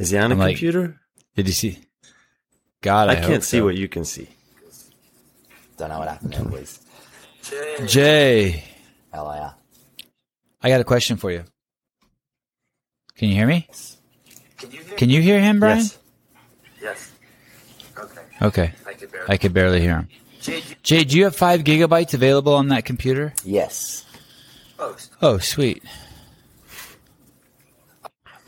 Is he on a I'm like- computer? Did you see? God, I, I, can't hope see so. what you can see. Don't know what happened there, boys. Jay, How are ya? I got a question for you. Can you hear me? Can you hear? Can you hear him, Brian? Yes. Yes. Okay. Okay, I can barely. I could barely hear him. Jay, you Jay, do you have five gigabytes available on that computer? Yes. Oh, post. Oh, sweet.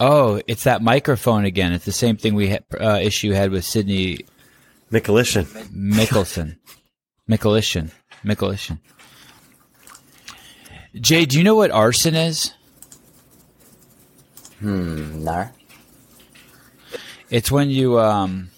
Oh, it's that microphone again. It's the same thing we had, uh, issue had with Sydney Michelation. Mickelson. Mickelson. Mickelson. Jay, do you know what arson is? Hmm, no. It's when you um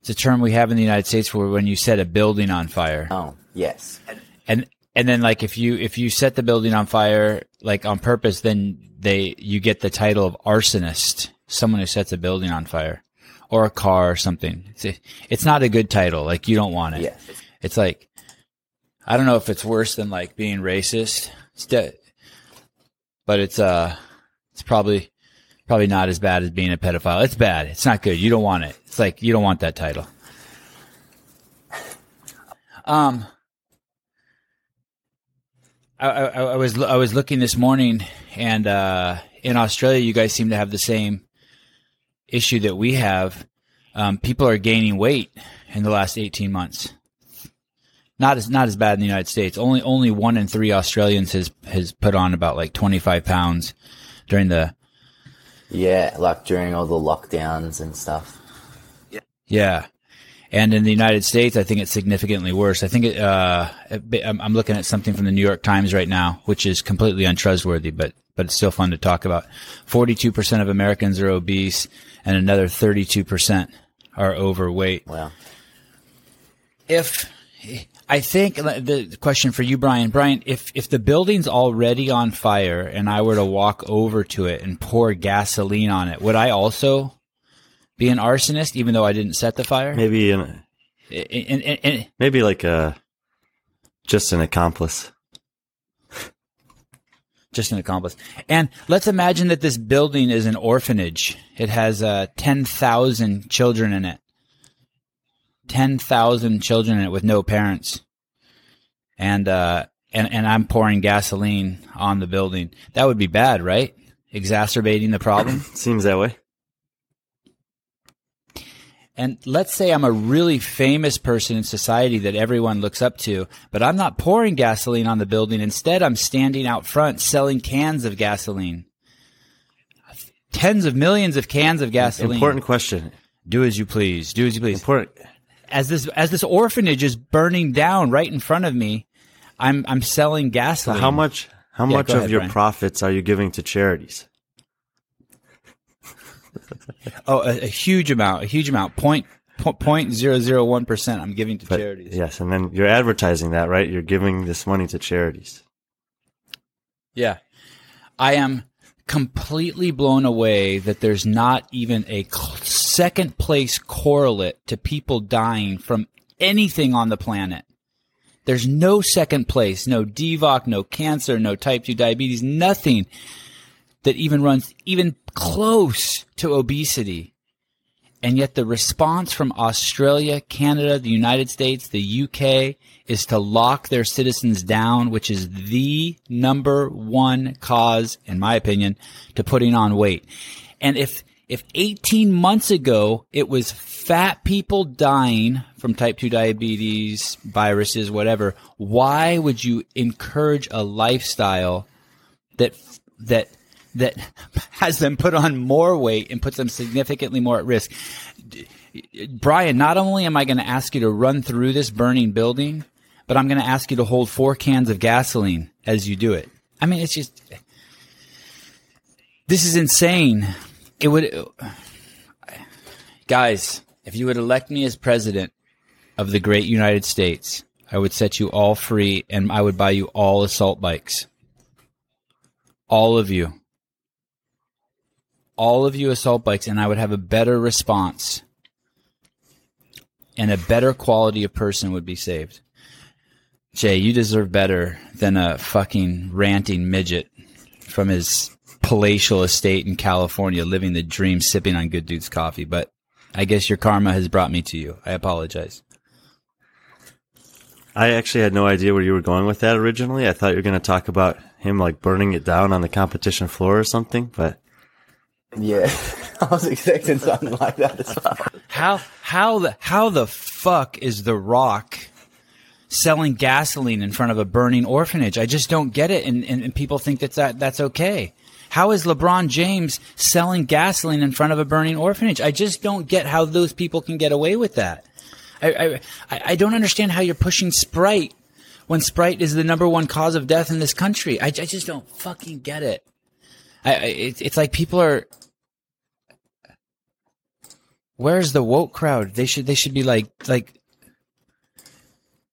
it's a term we have in the United States where when you set a building on fire. Oh, yes. And and then like if you if you set the building on fire like on purpose then they you get the title of arsonist, someone who sets a building on fire or a car or something. It's a, it's not a good title. Like you don't want it. Yeah. It's like I don't know if it's worse than like being racist. It's de- but it's uh it's probably probably not as bad as being a pedophile. It's bad. It's not good. You don't want it. It's like you don't want that title. Um I, I, I was I was looking this morning, and uh, in Australia, you guys seem to have the same issue that we have. Um, people are gaining weight in the last eighteen months. Not as not as bad in the United States. Only only one in three Australians has has put on about like twenty five pounds during the Yeah, like during all the lockdowns and stuff. Yeah. Yeah. And in the United States, I think it's significantly worse. I think it, uh, I'm I'm looking at something from the New York Times right now, which is completely untrustworthy, but, but it's still fun to talk about. 42% of Americans are obese and another 32% are overweight. Wow. If, I think the question for you, Brian, Brian, if, if the building's already on fire and I were to walk over to it and pour gasoline on it, would I also be an arsonist even though I didn't set the fire? Maybe an, And, and, and, maybe like a just an accomplice. just an accomplice. And let's imagine that this building is an orphanage. It has uh, 10,000 children in it. 10,000 children in it with no parents. And, uh, and, and I'm pouring gasoline on the building. That would be bad, right? Exacerbating the problem. Seems that way. And let's say I'm a really famous person in society that everyone looks up to, but I'm not pouring gasoline on the building. Instead, I'm standing out front selling cans of gasoline. Tens of millions of cans of gasoline. Important question. Do as you please. Do as you please. Important. As this as this orphanage is burning down right in front of me, I'm I'm selling So gasoline. how much? How Yeah, much of ahead, your Brian. profits are you giving to charities? Oh, a, a huge amount. A huge amount. Point zero zero one percent. I'm giving to But- charities. Yes, and then you're advertising that, right? You're giving this money to charities. Yeah. I am completely blown away that there's not even a second place correlate to people dying from anything on the planet. There's no second place, no DVOC, no cancer, no type 2 diabetes, nothing that even runs even close to obesity. And yet the response from Australia, Canada, the United States, the UK is to lock their citizens down, which is the number one cause, in my opinion, to putting on weight. And if, if 18 months ago it was fat people dying from type 2 diabetes, viruses, whatever, why would you encourage a lifestyle that, that, that has them put on more weight and puts them significantly more at risk? Brian, not only am I going to ask you to run through this burning building, but I'm going to ask you to hold four cans of gasoline as you do it. I mean, it's just, this is insane. It would, guys, if you would elect me as president of the great United States, I would set you all free and I would buy you all assault bikes. All of you. All of you assault bikes, and I would have a better response and a better quality of person would be saved. Jay, you deserve better than a fucking ranting midget from his palatial estate in California, living the dream, sipping on good dude's coffee. But I guess your karma has brought me to you. I apologize. I actually had no idea where you were going with that originally. I thought you were going to talk about him like burning it down on the competition floor or something, but Yeah, I was expecting something like that as well. How how the how the fuck is The Rock selling gasoline in front of a burning orphanage? I just don't get it, and, and, and people think that's that that's okay. How is LeBron James selling gasoline in front of a burning orphanage? I just don't get how those people can get away with that. I I, I I don't understand how you're pushing Sprite when Sprite is the number one cause of death in this country. I, I just don't fucking get it. I, I it's like people are where's the woke crowd? They should they should be like like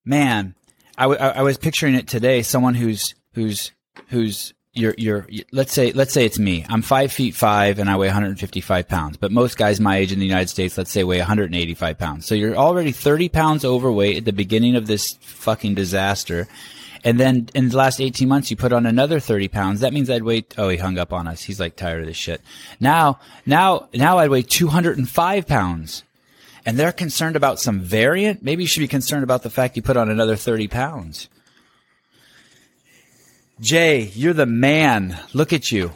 man. I, w- I was picturing it today. Someone who's who's who's you're you're let's say let's say it's me. I'm five feet five and I weigh 155 pounds. But most guys my age in the United States, let's say, weigh 185 pounds. So you're already 30 pounds overweight at the beginning of this fucking disaster. And then in the last 18 months, you put on another 30 pounds. That means I'd weigh, oh, he hung up on us. He's like tired of this shit. Now, now, now I'd weigh 205 pounds. And they're concerned about some variant. Maybe you should be concerned about the fact you put on another 30 pounds. Jay, you're the man. Look at you.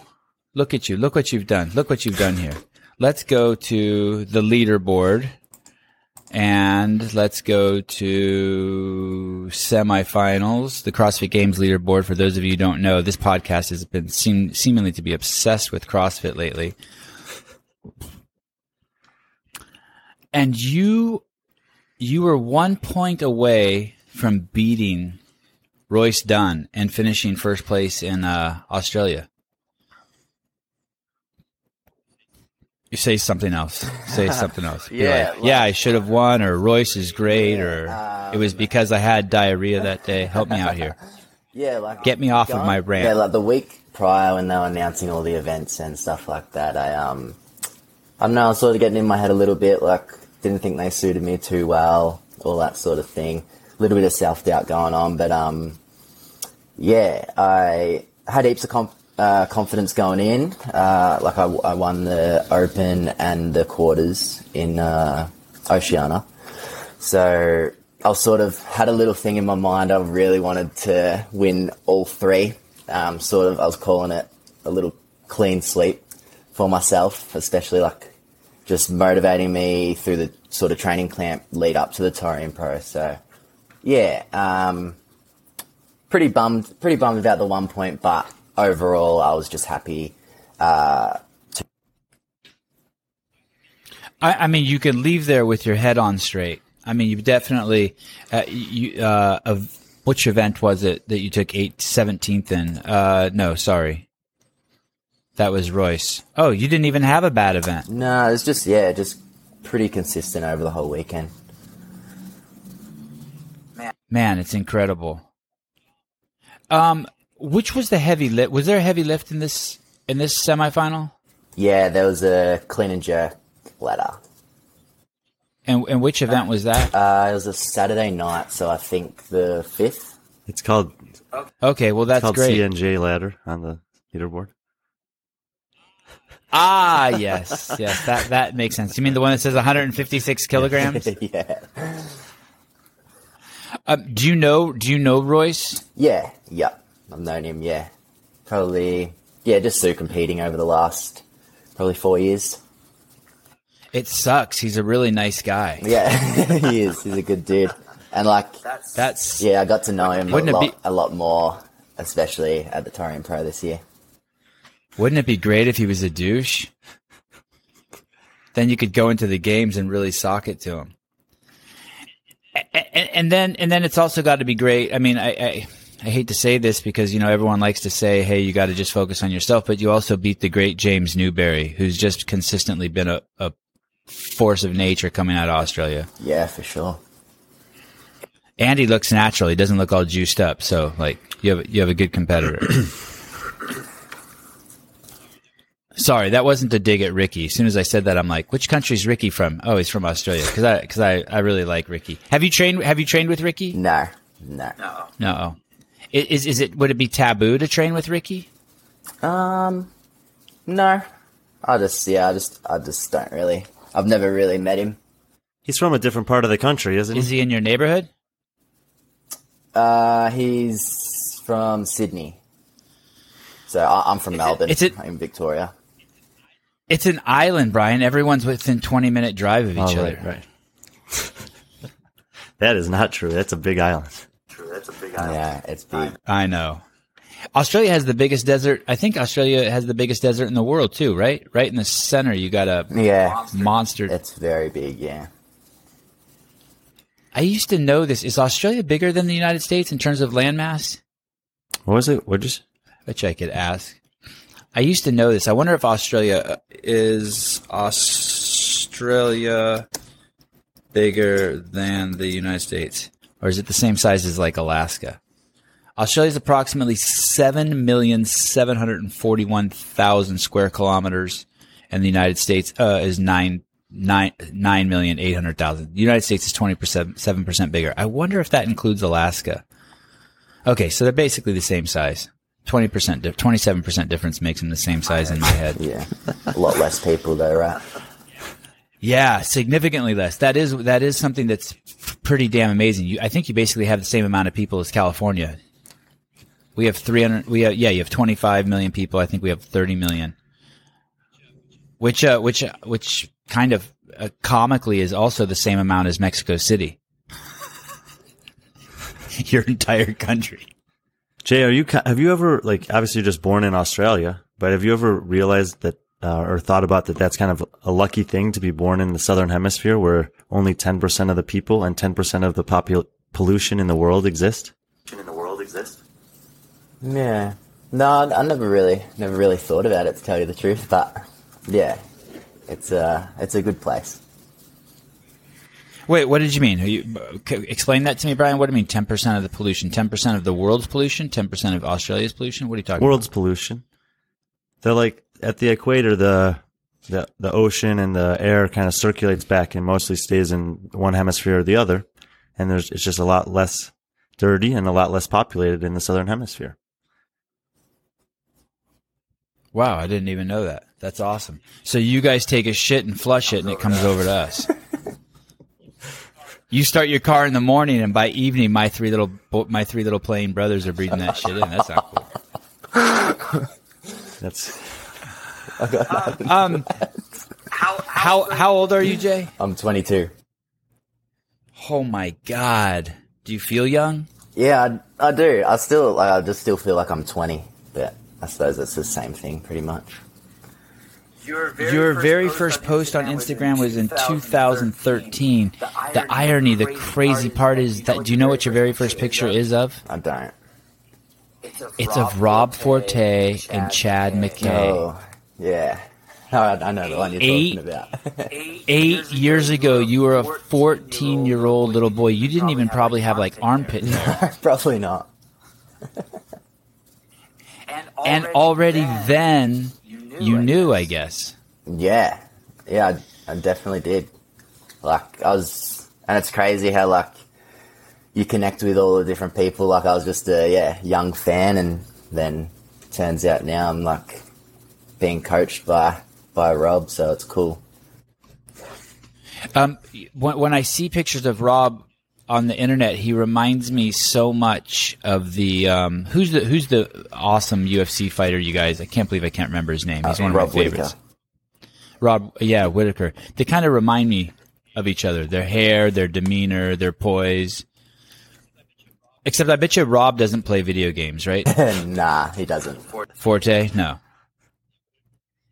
Look at you. Look what you've done. Look what you've done here. Let's go to the leaderboard and let's go to semifinals, the CrossFit Games leaderboard. For those of you who don't know, this podcast has been seem, seemingly to be obsessed with CrossFit lately. And you, you were one point away from beating Royce Dunne and finishing first place in uh, Australia. You say something else. Say something else. Yeah, like, yeah, I should have won, or Royce is great, or it was because I had diarrhea that day. Help me out here. Yeah, like Get me off of my rant. Yeah, like the week prior when they were announcing all the events and stuff like that, I um, I don't know, I was sort of getting in my head a little bit. Like, didn't think they suited me too well, all that sort of thing. A little bit of self doubt going on, but um, yeah, I had heaps of conf- uh, confidence going in. Uh, like I, I won the Open and the quarters in uh, Oceania. So I sort of had a little thing in my mind. I really wanted to win all three. Um, sort of, I was calling it a little clean sleep for myself, especially like just motivating me through the sort of training camp lead up to the Torian Pro. So yeah, um, pretty bummed, pretty bummed about the one point, but overall, I was just happy. Uh, I, I mean, you could leave there with your head on straight. I mean, you definitely, uh, you, uh, of which event was it that you took eight, 17th in? Uh, no, sorry. That was Royce. Oh, you didn't even have a bad event. no, it was just yeah, just pretty consistent over the whole weekend. Man, it's incredible. Um, which was the heavy lift? Was there a heavy lift in this, in this semifinal? Yeah, there was a clean and jerk ladder. And, and which event was that? Uh, it was a Saturday night, so I think the fifth. it's called Okay, well, that's called great. CNJ ladder on the leaderboard. Ah, yes, yes, that that makes sense. You mean the one that says 156 kilograms? yeah, um, do you know? Do you know Royce? yeah, yep. I've known him. Yeah, probably. Yeah, just through competing over the last probably four years. It sucks. He's a really nice guy. Yeah, he is. He's a good dude, and like That's That's yeah, I got to know him a Wouldn't it lot, be- a lot more, especially at the Torian Pro this year. wouldn't it be great if he was a douche? Then you could go into the games and really sock it to him. And, and then and then it's also got to be great. I mean, I, I I hate to say this because you know everyone likes to say, "Hey, you got to just focus on yourself," but you also beat the great James Newbury, who's just consistently been a, a force of nature coming out of Australia. Yeah, for sure. And he looks natural. He doesn't look all juiced up. So like you have you have a good competitor. Sorry, that wasn't a dig at Ricky. As soon as I said that, I'm like, which country's Ricky from? Oh, he's from Australia. Because I because I, I really like Ricky. Have you trained Have you trained with Ricky? No, no. no. No. I- Is is it would it be taboo to train with Ricky? Um, No, I just yeah, I just I just don't really. I've never really met him. He's from a different part of the country, isn't he? Is he? he in your neighborhood? Uh, he's from Sydney. So I, I'm from Melbourne. it's a- in Victoria. It's an island, Brian. Everyone's within 20 minute drive of each Oh, other. right, right. that is not true. That's a big island. True, that's a big island. Yeah, it's big. I know. Australia has the biggest desert. I think Australia has the biggest desert in the world too, right? Right in the center, you got a Yeah, monster. it's very big. Yeah. I used to know this. Is Australia bigger than the United States in terms of landmass? What was it? What just? Which I could ask. I used to know this. I wonder if Australia uh, is Australia bigger than the United States, or is it the same size as like Alaska? Australia is approximately seven million seven hundred and forty-one thousand square kilometers, and the United States uh, is nine nine nine million eight hundred thousand. The United States is twenty percent seven percent bigger. I wonder if that includes Alaska. Okay, so they're basically the same size. Twenty percent, twenty-seven percent difference makes them the same size in my head. Yeah, a lot less people though, right? Yeah, significantly less. That is that is something that's pretty damn amazing. You, I think you basically have the same amount of people as California. We have 300 we have, yeah, you have 25 million people. I think we have 30 million. Which uh which uh, which kind of uh, comically is also the same amount as Mexico City. Your entire country. Jay, are you have you ever like obviously you're just born in Australia, but have you ever realized that uh, or thought about that that's kind of a lucky thing to be born in the southern hemisphere where only 10% of the people and 10% of the popul- pollution in the world exist? In the world exist? Yeah. No, I, I never really, never really thought about it to tell you the truth, but yeah, it's a, it's a good place. Wait, what did you mean? Are you, explain that to me, Brian. What do you mean 10% of the pollution? 10% of the world's pollution? 10% of Australia's pollution? What are you talking World's pollution. They're like at the equator the the the ocean and the air kind of circulates back and mostly stays in one hemisphere or the other, and there's it's just a lot less dirty and a lot less populated in the southern hemisphere. Wow, I didn't even know that. That's awesome. So you guys take a shit and flush it, and it comes over to us. You start your car in the morning, and by evening, my three little my three little playing brothers are breathing that shit in. That's not cool. That's Um, How how how old are you, Jay? I'm 22. Oh my god, do you feel young? Yeah, I, I do. I still, like, I just still feel like I'm 20, but I suppose it's the same thing pretty much. Your very, Your first, very post first post on Instagram was in 2013. 2013. The irony, the crazy part is that do you know what your very first picture is of? I don't. It's of Rob Forte and Chad Mackay. Oh, yeah. I, I know the one you're Eight- talking about. Eight years ago, you were a 14 year old little boy. You didn't even probably have like armpit hair. Probably not. And already then, you knew, I guess. Yeah, yeah, I, I definitely did. Like I was, and it's crazy how like you connect with all the different people. Like I was just a yeah young fan, and then turns out now I'm like being coached by by Rob, so it's cool. Um, when, when I see pictures of Rob on the internet, he reminds me so much of the um, who's the who's the awesome UFC fighter you guys. I can't believe I can't remember his name. He's Uh, one of Rob my favorites. Whittaker. Rob, yeah, Whittaker. They kind of remind me of each other. Their hair, their demeanor, their poise. Except I bet you Rob doesn't play video games, right? nah, he doesn't. Forte, no.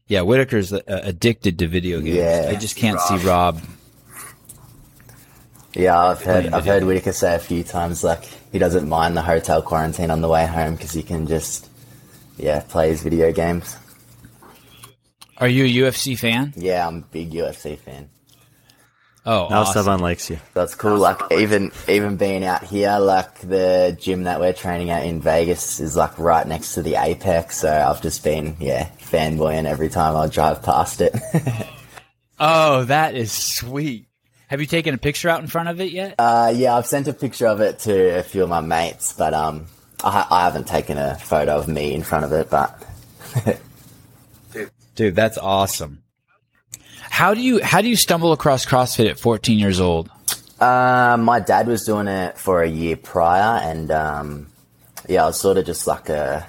Yeah, Whittaker's uh, addicted to video games. Yeah. I just can't see Rob. Yeah, I've heard I've heard Whitaker say a few times like he doesn't mind the hotel quarantine on the way home because he can just yeah play his video games. Are you a UFC fan? Yeah, I'm a big UFC fan. Oh, now awesome. Sevan likes you. That's cool. Like even even being out here, like the gym that we're training at in Vegas is like right next to the Apex. So I've just been yeah fanboying every time I drive past it. Oh, that is sweet. Have you taken a picture out in front of it yet? uh, yeah, I've sent a picture of it to a few of my mates, but um, I, I haven't taken a photo of me in front of it. But Dude, that's awesome. How do you how do you stumble across CrossFit at 14 years old? Uh, my dad was doing it for a year prior, and um, yeah, I was sort of just like a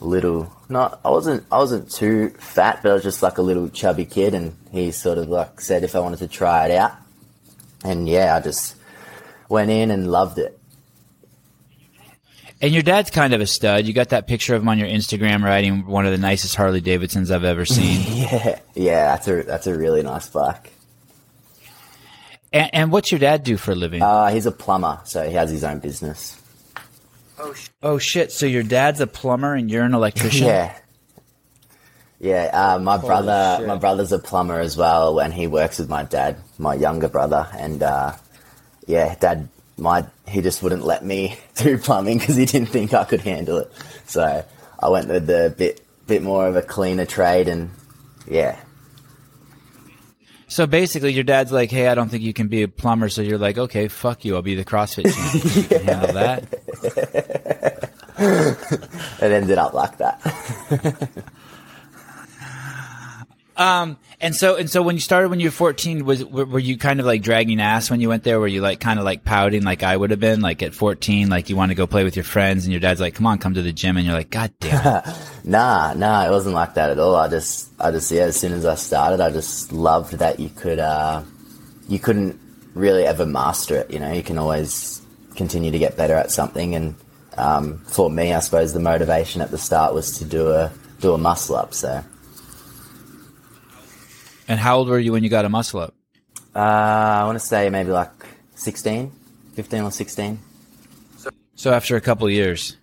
little. Not, I wasn't. I wasn't too fat, but I was just like a little chubby kid, and he sort of like said if I wanted to try it out, and yeah, I just went in and loved it. And your dad's kind of a stud. You got that picture of him on your Instagram riding one of the nicest Harley Davidsons I've ever seen. Yeah, yeah, that's a that's a really nice bike. and, and what's your dad do for a living? Uh, he's a plumber, so he has his own business. Oh, sh- oh shit! So your dad's a plumber and you're an electrician. Yeah. Yeah, uh, my brother, shit. my brother's a plumber as well, and he works with my dad, my younger brother, and uh, yeah, dad, my he just wouldn't let me do plumbing because he didn't think I could handle it. So I went with the bit bit more of a cleaner trade, and yeah, So basically, your dad's like, "Hey, I don't think you can be a plumber." So you're like, "Okay, fuck you. I'll be the CrossFit champ. You can handle that." it ended up like that. Um, and so and so when you started when you were 14, was were, you kind of like dragging ass when you went there? Were you like kind of like pouting like I would have been like at 14, like you want to go play with your friends, and your dad's like, "Come on, come to the gym," and you're like, "God damn. Nah, nah, it wasn't like that at all. I just, I just, yeah. As soon as I started, I just loved that you could, uh, you couldn't really ever master it. You know, you can always continue to get better at something. And um, for me, I suppose the motivation at the start was to do a do a muscle up. So And how old were you when you got a muscle up? uh, I want to say maybe like 16, 15 or sixteen. So after a couple of years.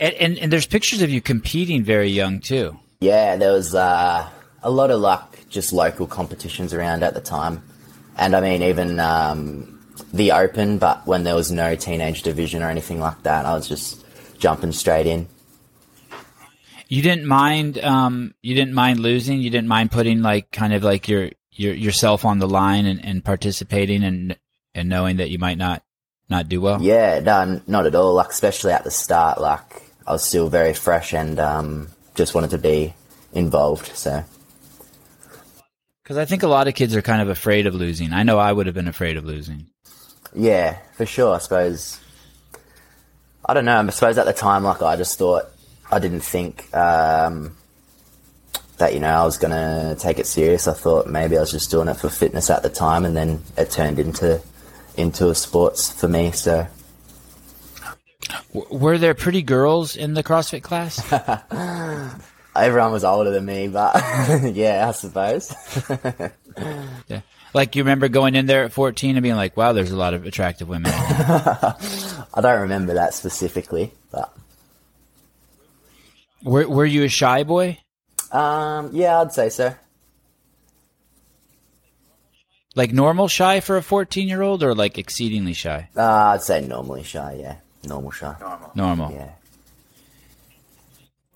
And, and and there's pictures of you competing very young too. Yeah, there was uh, a lot of luck, just local competitions around at the time, and I mean even um, the Open. But when there was no teenage division or anything like that, I was just jumping straight in. You didn't mind um you didn't mind losing, you didn't mind putting like kind of like your your yourself on the line and, and participating and and knowing that you might not not do well. Yeah, no, not at all. Like especially at the start, like I was still very fresh and um, just wanted to be involved. So Cuz I think a lot of kids are kind of afraid of losing. I know I would have been afraid of losing. yeah, for sure. I suppose I don't know. I suppose at the time, like I just thought I didn't think um, that you know I was gonna take it serious. I thought maybe I was just doing it for fitness at the time, and then it turned into into a sports for me. So W- were there pretty girls in the CrossFit class? everyone was older than me, but yeah, I suppose. yeah. Like you remember going in there at 14 and being like, "Wow, there's a lot of attractive women." I don't remember that specifically, but were were you a shy boy? um, yeah, I'd say so. Like normal shy for a 14-year-old or like exceedingly shy? Uh, I'd say normally shy. Yeah, normal shy. normal. Normal. Yeah.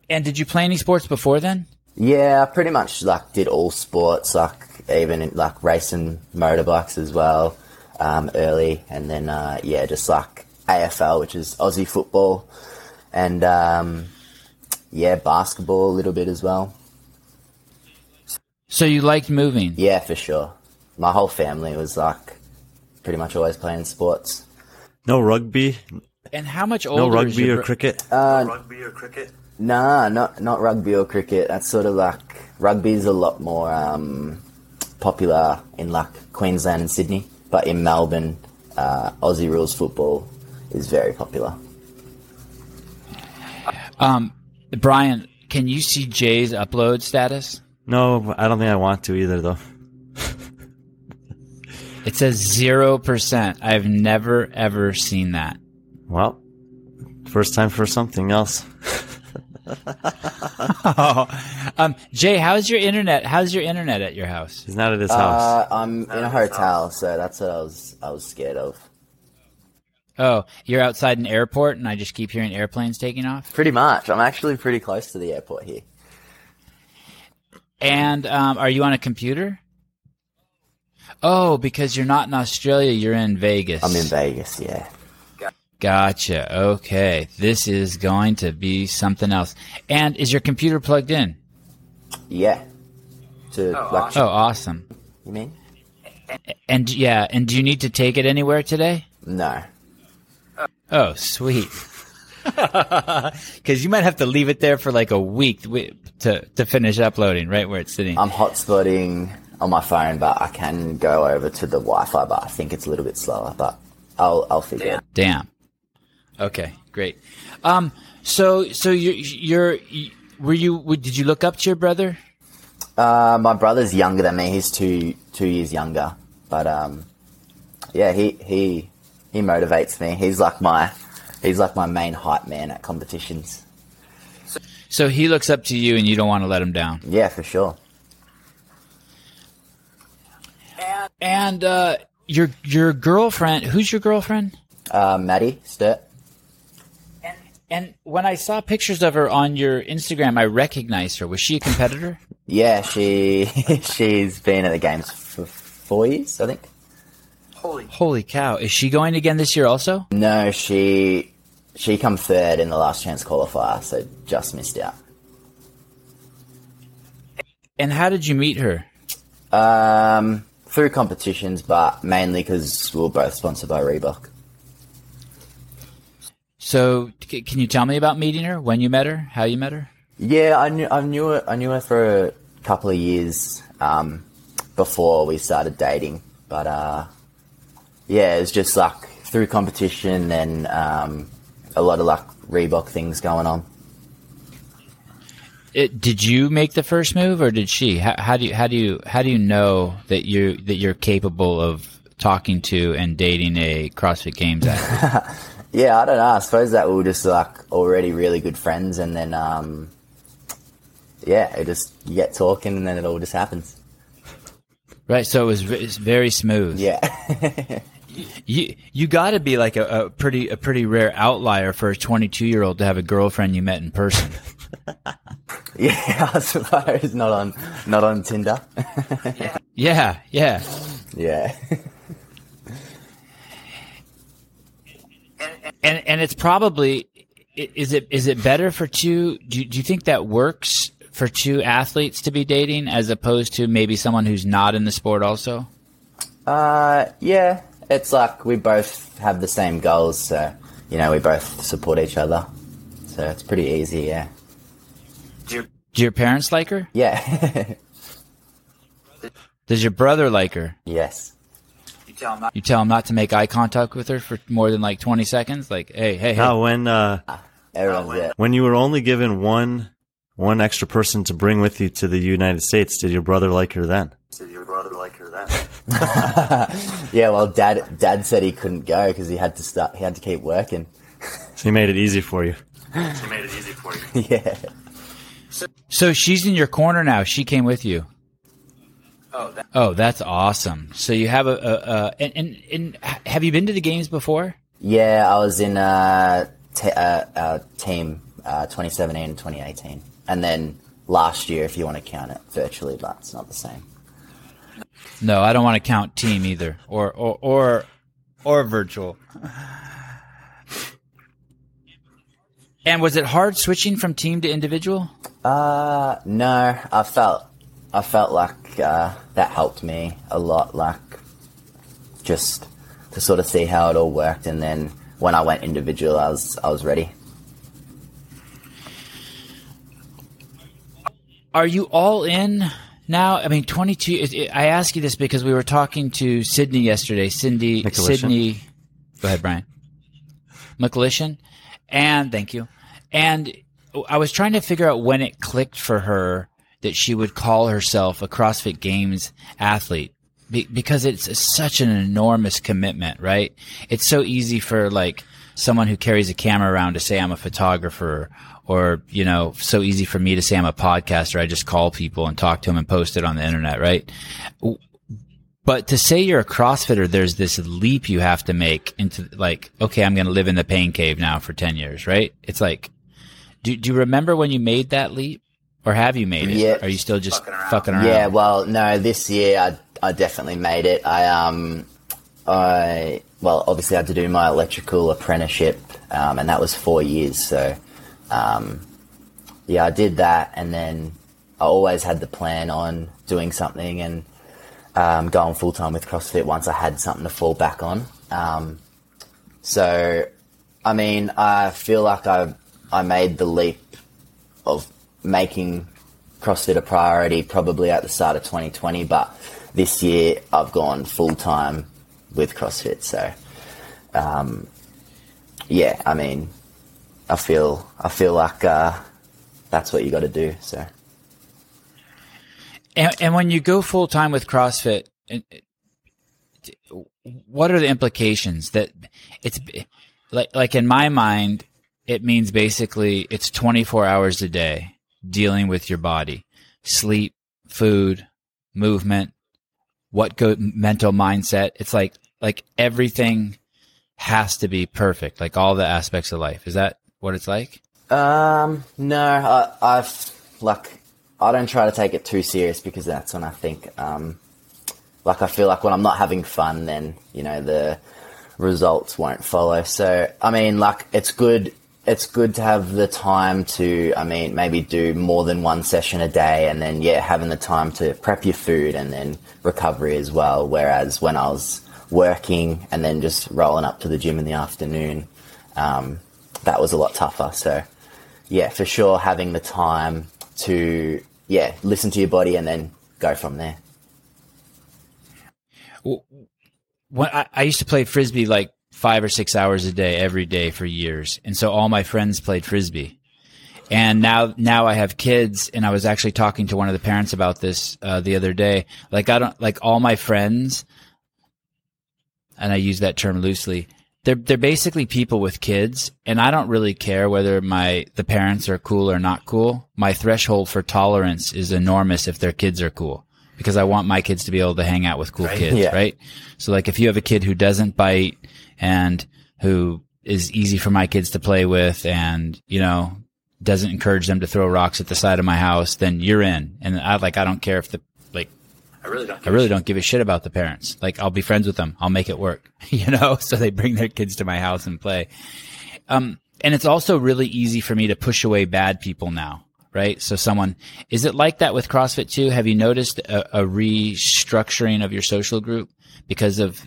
And did you play any sports before then? Yeah, I pretty much like did all sports, like even in, like racing motorbikes as well, um, early, and then uh, yeah, just like AFL, which is Aussie football, and um, yeah, basketball a little bit as well. So you liked moving. Yeah, for sure. My whole family was like pretty much always playing sports. No rugby, And how much older no is rugby your or bro- cricket. Rugby or cricket? Nah, not not rugby or cricket. That's sort of like rugby's a lot more um, popular in like Queensland and Sydney, but in Melbourne, uh, Aussie rules football is very popular. Um, Brian, can you see Jay's upload status? No, I don't think I want to either, though. It says 0%. I've never ever seen that. Well, first time for something else. Um, Jay, how's your internet? How's your internet at your house? He's not at his house. Uh, I'm in a hotel, so that's what I was I was scared of. Oh, you're outside an airport and I just keep hearing airplanes taking off? Pretty much. I'm actually pretty close to the airport here. And um, are you on a computer? Oh, because you're not in Australia, you're in Vegas. I'm in Vegas. Yeah. Gotcha. Okay. This is going to be something else. And is your computer plugged in? Yeah. To like, Oh, awesome. you mean? And yeah, and do you need to take it anywhere today? No. Oh, sweet. Because you might have to leave it there for like a week to to finish uploading, right where it's sitting. I'm hotspotting on my phone, but I can go over to the Wi-Fi. But I think it's a little bit slower. But I'll I'll figure it. Damn. Okay, great. Um, so so you're you're were you did you look up to your brother? Uh, my brother's younger than me. He's two two years younger. But um, yeah, he he he motivates me. He's like my he's like my main hype man at competitions. So he looks up to you, and you don't want to let him down. Yeah, for sure. And uh, your your girlfriend, who's your girlfriend? Uh, Maddie Sturt. And when I saw pictures of her on your Instagram, I recognized her. Was she a competitor? Yeah, she she's been at the games for four years, I think. Holy. Holy cow! Is she going again this year also? No, she she come third in the last chance qualifier, so just missed out. And how did you meet her? Um, through competitions, but mainly because we are both sponsored by Reebok. So, c- can you tell me about meeting her? When you met her? How you met her? Yeah, I knew I knew her, I knew her for a couple of years um, before we started dating, but uh, yeah, it was just like through competition and um, a lot of like Reebok things going on. It, did you make the first move, or did she? How, how do you how do you how do you know that you that you're capable of talking to and dating a CrossFit Games athlete? Yeah, I don't know. I suppose that we were just like already really good friends, and then um, yeah, it just you get talking, and then it all just happens. right. So it was ve- it's very smooth. Yeah, You you got to be like a, a pretty a pretty rare outlier for a 22 year old to have a girlfriend you met in person. yeah. I suppose not on not on Tinder. yeah, yeah. yeah. And and it's probably is it is it better for two? Do you, do you think that works for two athletes to be dating as opposed to maybe someone who's not in the sport also? Uh, yeah, it's like we both have the same goals, so you know we both support each other. So it's pretty easy, yeah. Do your parents like her? Yeah. Does your brother like her? yes. You tell him not. You tell him not to make eye contact with her for more than like 20 seconds? Like, hey, hey, hey. Now, when uh, Everyone's Oh, yeah. when you were only given one one extra person to bring with you to the United States, did your brother like her then? Did your brother like her then? Yeah, well, dad dad said he couldn't go because he had to start. He had to keep working. So he made it easy for you. she made it easy for you. yeah. So she's in your corner now. She came with you. Oh, that, Oh, that's awesome. So you have a, a, a and, and, and have you been to the games before? Yeah, I was in uh, t- uh, uh, team uh, 2017 and 2018, and then last year, if you want to count it virtually, but it's not the same. No, I don't want to count team either, or or or, or virtual. And was it hard switching from team to individual? Uh, no, I felt I felt like uh, that helped me a lot. Like just to sort of see how it all worked, and then when I went individual, I was I was ready. Are you all in now? I mean, 22. It, it, I ask you this because we were talking to Sydney yesterday. Cindy, McAlishan. Sydney. Go ahead, Brian. McLishan. And thank you. And I was trying to figure out when it clicked for her that she would call herself a CrossFit Games athlete. Be- because it's such an enormous commitment, right? It's so easy for like someone who carries a camera around to say I'm a photographer or, you know, so easy for me to say I'm a podcaster. I just call people and talk to them and post it on the internet, right? But to say you're a CrossFitter, there's this leap you have to make into like, okay, I'm going to live in the pain cave now for 10 years, right? It's like, do, do you remember when you made that leap or have you made it? Yeah. Are you still just Fucking around. fucking around? Yeah, well, no, this year I I definitely made it. I um I well, obviously I had to do my electrical apprenticeship, um, and that was four years. So, um, yeah, I did that, and then I always had the plan on doing something and um, going full time with CrossFit once I had something to fall back on. Um, so, I mean, I feel like I I made the leap of making CrossFit a priority probably at the start of 2020, but this year I've gone full time with CrossFit. So, um, yeah, I mean, I feel I feel like uh, that's what you got to do. So, And, and when you go full time with CrossFit, it- it- what are the implications? That it's like like in my mind, it means basically it's 24 hours a day dealing with your body, sleep, food, movement, what go mental mindset. It's like like everything has to be perfect, like all the aspects of life. Is that what it's like? um, no, I, I've like I don't try to take it too serious because that's when I think um, like I feel like when I'm not having fun, then you know the results won't follow. So I mean, like it's good. It's good to have the time to, I mean, maybe do more than one session a day, and then yeah, having the time to prep your food and then recovery as well. Whereas when I was working and then just rolling up to the gym in the afternoon, um, that was a lot tougher. So yeah, for sure, having the time to yeah listen to your body and then go from there. when I, I used to play frisbee like five or six hours a day every day for years, and so all my friends played frisbee. And now, now I have kids, and I was actually talking to one of the parents about this uh, the other day. Like I don't like all my friends, and I use that term loosely. They're they're basically people with kids, and I don't really care whether my the parents are cool or not cool. My threshold for tolerance is enormous if their kids are cool because I want my kids to be able to hang out with cool kids, Yeah. right? So like if you have a kid who doesn't bite and who is easy for my kids to play with and, you know, doesn't encourage them to throw rocks at the side of my house, then you're in. And I like I don't care if the I really don't. I really don't give a shit about the parents. Like I'll be friends with them. I'll make it work, you know? So they bring their kids to my house and play. Um, and it's also really easy for me to push away bad people now, right? So someone, is it like that with CrossFit too? Have you noticed a, a restructuring of your social group because of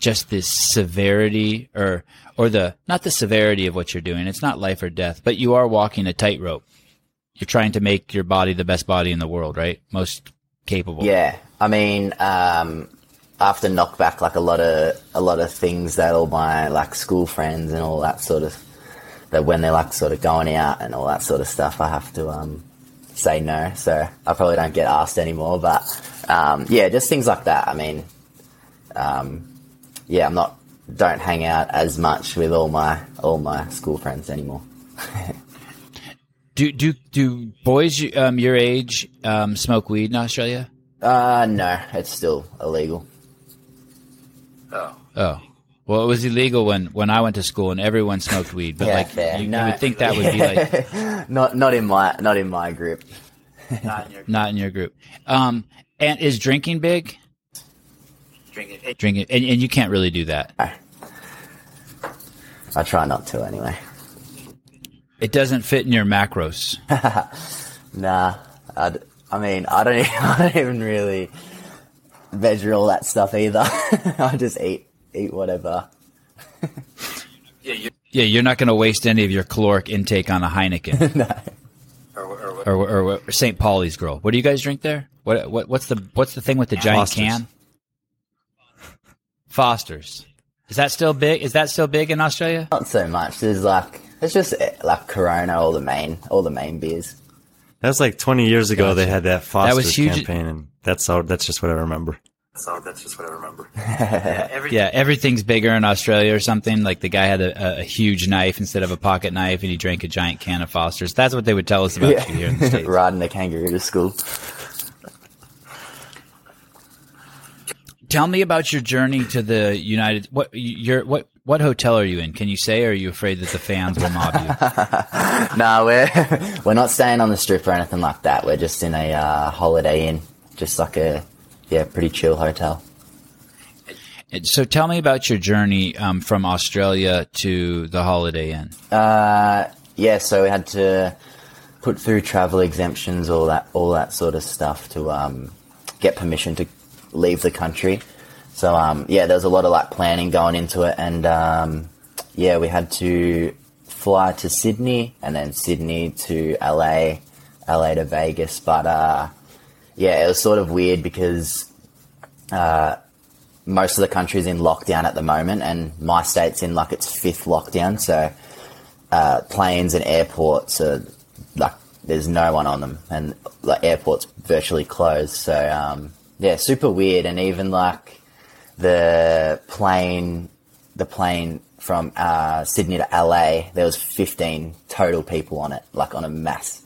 just this severity or, or the, not the severity of what you're doing. It's not life or death, but you are walking a tightrope. You're trying to make your body the best body in the world, right? Most capable. Yeah, I mean, um, after knockback, like a lot of a lot of things that all my like school friends and all that sort of that when they're like sort of going out and all that sort of stuff, I have to um, say no. So I probably don't get asked anymore. But um, yeah, just things like that. I mean, um, yeah, I'm not don't hang out as much with all my all my school friends anymore. Do do do boys um, your age um, smoke weed in Australia? Uh, no, it's still illegal. Oh, Oh, well, it was illegal when when I went to school and everyone smoked weed. But Yeah, like, fair. you, you No. would think that would be like Not not in my not in my group. not in your not in your group. Um, and is drinking big? drinking. Hey, Drinking, and, and you can't really do that. I try not to anyway. It doesn't fit in your macros. Nah, I'd, I mean, I don't, even, I don't even really measure all that stuff either. I just eat, eat whatever. yeah, you Yeah, you're not going to waste any of your caloric intake on a Heineken or, or, or, or, or St. Pauli's Girl. What do you guys drink there? What, what what's the what's the thing with the giant Foster's. can? Foster's. Is that still big? Is that still big in Australia? Not so much. There's like, it's just eh, like Corona, all the main, all the main beers. That was like 20 years ago. They had that Foster's was huge- campaign, and that's all. That's just what I remember. so that's just what I remember. yeah, every, Yeah, everything's bigger in Australia or something. Like the guy had a, a huge knife instead of a pocket knife, and he drank a giant can of Foster's. That's what they would tell us about you here in the states. Riding a kangaroo to school. Tell me about your journey to the United. What your what what hotel are you in? Can you say? Or are you afraid that the fans will mob you? no, we're we're not staying on the strip or anything like that. We're just in a uh, holiday inn, just like a yeah, pretty chill hotel. So tell me about your journey um, from Australia to the Holiday Inn. Uh, yeah, so we had to put through travel exemptions, all that, all that sort of stuff to um, get permission to leave the country. So um, yeah, there was a lot of like planning going into it, and um, yeah, we had to fly to Sydney and then Sydney to LA, LA to Vegas. But uh, yeah, it was sort of weird because uh, most of the country's in lockdown at the moment, and my state's in like its fifth lockdown. So uh, planes and airports are like there's no one on them, and like airports virtually closed. So um, yeah, super weird, and even like the plane, the plane from uh, Sydney to LA, there was 15 total people on it, like on a mass.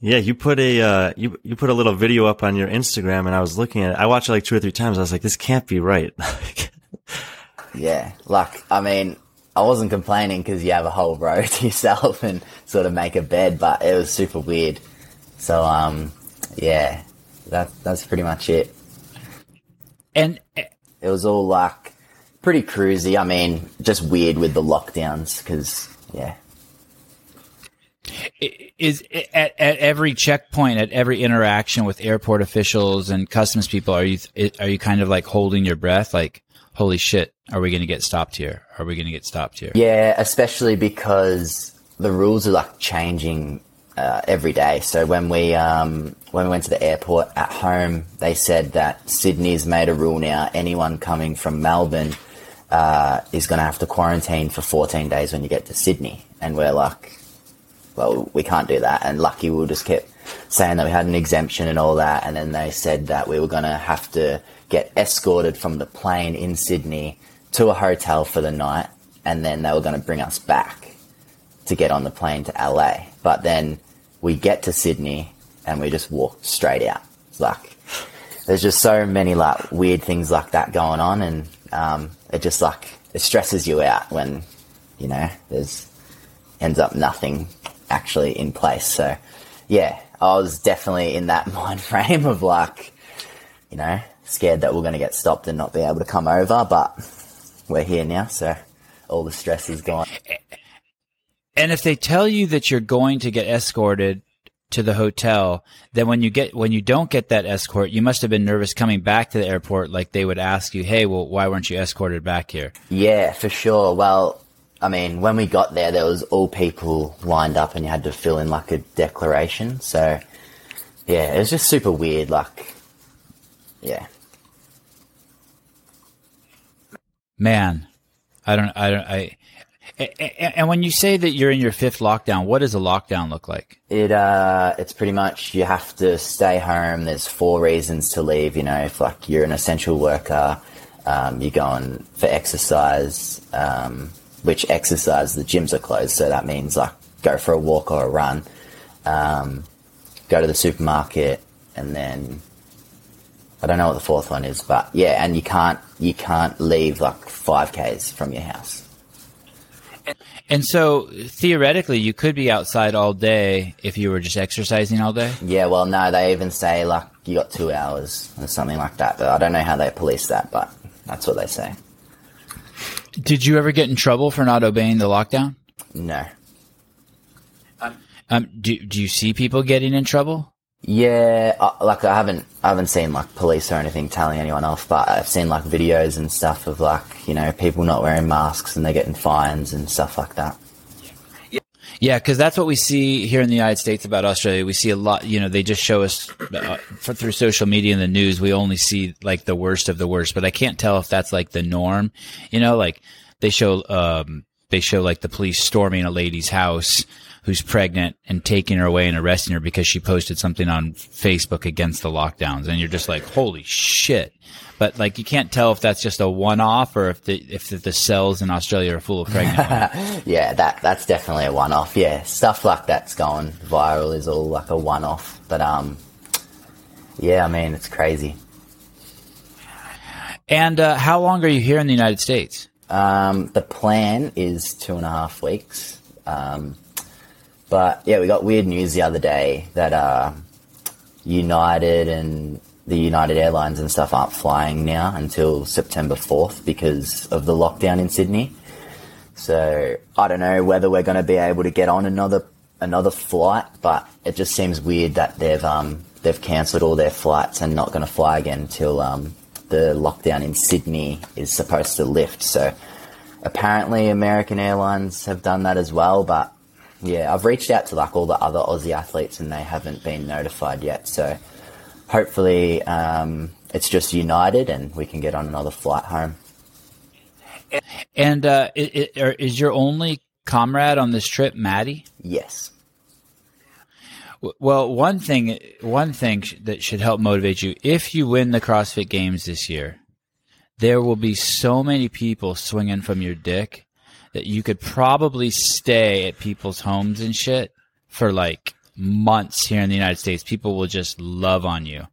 Yeah, you put a uh, you you put a little video up on your Instagram, and I was looking at it. I watched it like two or three times. I was like, this can't be right. yeah, like I mean, I wasn't complaining because you have a whole row to yourself and sort of make a bed, but it was super weird. So um, yeah, that that's pretty much it. And it was all like pretty cruisy. I mean, just weird with the lockdowns because yeah. Is at, at every checkpoint, at every interaction with airport officials and customs people, are you are you kind of like holding your breath, like, holy shit, are we going to get stopped here? Are we going to get stopped here? Yeah, especially because the rules are like changing uh, every day. So when we um, when we went to the airport at home, they said that Sydney's made a rule now. Anyone coming from Melbourne uh, is going to have to quarantine for 14 days when you get to Sydney. And we're like, well, we can't do that. And lucky we'll just kept saying that we had an exemption and all that. And then they said that we were going to have to get escorted from the plane in Sydney to a hotel for the night. And then they were going to bring us back to get on the plane to LA. But then we get to Sydney and we just walk straight out. Like, there's just so many like weird things like that going on. And, um, it just like, it stresses you out when, you know, there's, ends up nothing actually in place. So, yeah, I was definitely in that mind frame of like, you know, scared that we're going to get stopped and not be able to come over, but we're here now, so all the stress is gone. And if they tell you that you're going to get escorted to the hotel, then when you get when you don't get that escort, you must have been nervous coming back to the airport. Like they would ask you, "Hey, well, why weren't you escorted back here?" Yeah, for sure. Well, I mean, when we got there, there was all people lined up, and you had to fill in like a declaration. So, yeah, it was just super weird. Like, yeah. Man, I don't, I don't, I. And when you say that you're in your fifth lockdown, what does a lockdown look like? It uh, it's pretty much you have to stay home. There's four reasons to leave. You know, if like you're an essential worker, um, you're going for exercise, um, which exercise the gyms are closed, so that means like go for a walk or a run, um, go to the supermarket, and then I don't know what the fourth one is, but yeah, and you can't you can't leave like five k's from your house. And so theoretically, you could be outside all day if you were just exercising all day. Yeah, well, no, they even say like you got two hours or something like that. But I don't know how they police that, but that's what they say. Did you ever get in trouble for not obeying the lockdown? No. Um, do do you see people getting in trouble? Yeah, uh, like I haven't, I haven't seen like police or anything telling anyone off, but I've seen like videos and stuff of like you know people not wearing masks and they're getting fines and stuff like that. Yeah, because that's what we see here in the United States about Australia. We see a lot. You know, they just show us uh, for, through social media and the news. We only see like the worst of the worst, but I can't tell if that's like the norm. You know, like they show, um, they show like the police storming a lady's house who's pregnant and taking her away and arresting her because she posted something on Facebook against the lockdowns. And you're just like, holy shit. But like, you can't tell if that's just a one off or if the, if the, the cells in Australia are full of pregnant women. yeah, that, that's definitely a one off. Yeah. Stuff like that's going viral is all like a one off. But, um, yeah, I mean, it's crazy. And, uh, how long are you here in the United States? Um, the plan is two and a half weeks. Um, but yeah, we got weird news the other day that uh, United and the United Airlines and stuff aren't flying now until September 4th because of the lockdown in Sydney. So I don't know whether we're going to be able to get on another another flight, but it just seems weird that they've um, they've cancelled all their flights and not going to fly again until um, the lockdown in Sydney is supposed to lift. So apparently American Airlines have done that as well, but yeah, I've reached out to like all the other Aussie athletes and they haven't been notified yet. So hopefully um, it's just United and we can get on another flight home. And uh, it, it, is your only comrade on this trip Maddie? Yes. Well, one thing, one thing that should help motivate you if you win the CrossFit Games this year, there will be so many people swinging from your dick that you could probably stay at people's homes and shit for like months here in the United States. People will just love on you.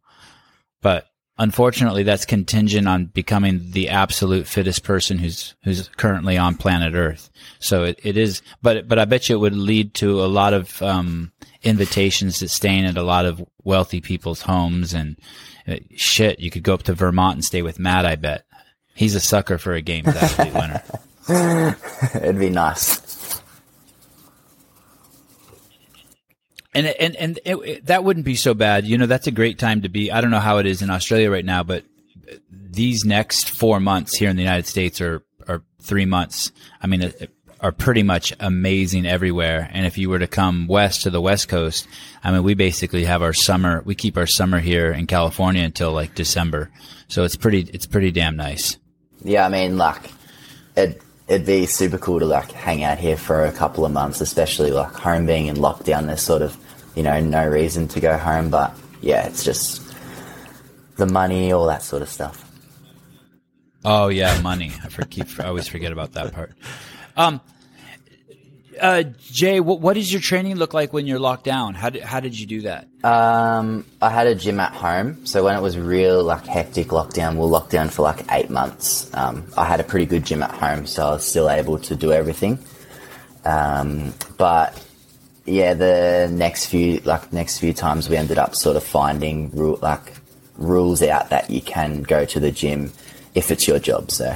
But unfortunately, that's contingent on becoming the absolute fittest person who's who's currently on planet Earth. So it, it is, but but I bet you it would lead to a lot of um, invitations to staying at a lot of wealthy people's homes and uh, shit. You could go up to Vermont and stay with Matt. I bet he's a sucker for a athlete winner. It'd be nice. And and and it, it, that wouldn't be so bad. You know, that's a great time to be. I don't know how it is in Australia right now, but these next four months here in the United States are are three months. I mean, are pretty much amazing everywhere. And if you were to come west to the west coast, I mean, we basically have our summer. We keep our summer here in California until like December, so it's pretty. It's pretty damn nice. Yeah, I mean, like it. It'd be super cool to like hang out here for a couple of months, especially like home being in lockdown. There's sort of you know, no reason to go home. But yeah, it's just the money, all that sort of stuff. Oh yeah, money. I, for, keep, I always forget about that part. Um, uh, Jay, what, what does your training look like when you're locked down? How did, how did you do that? Um, I had a gym at home. So when it was real, like, hectic lockdown, we we'll locked down for like eight months. Um, I had a pretty good gym at home, so I was still able to do everything. Um, but yeah, the next few like next few times we ended up sort of finding rule like rules out that you can go to the gym if it's your job. So,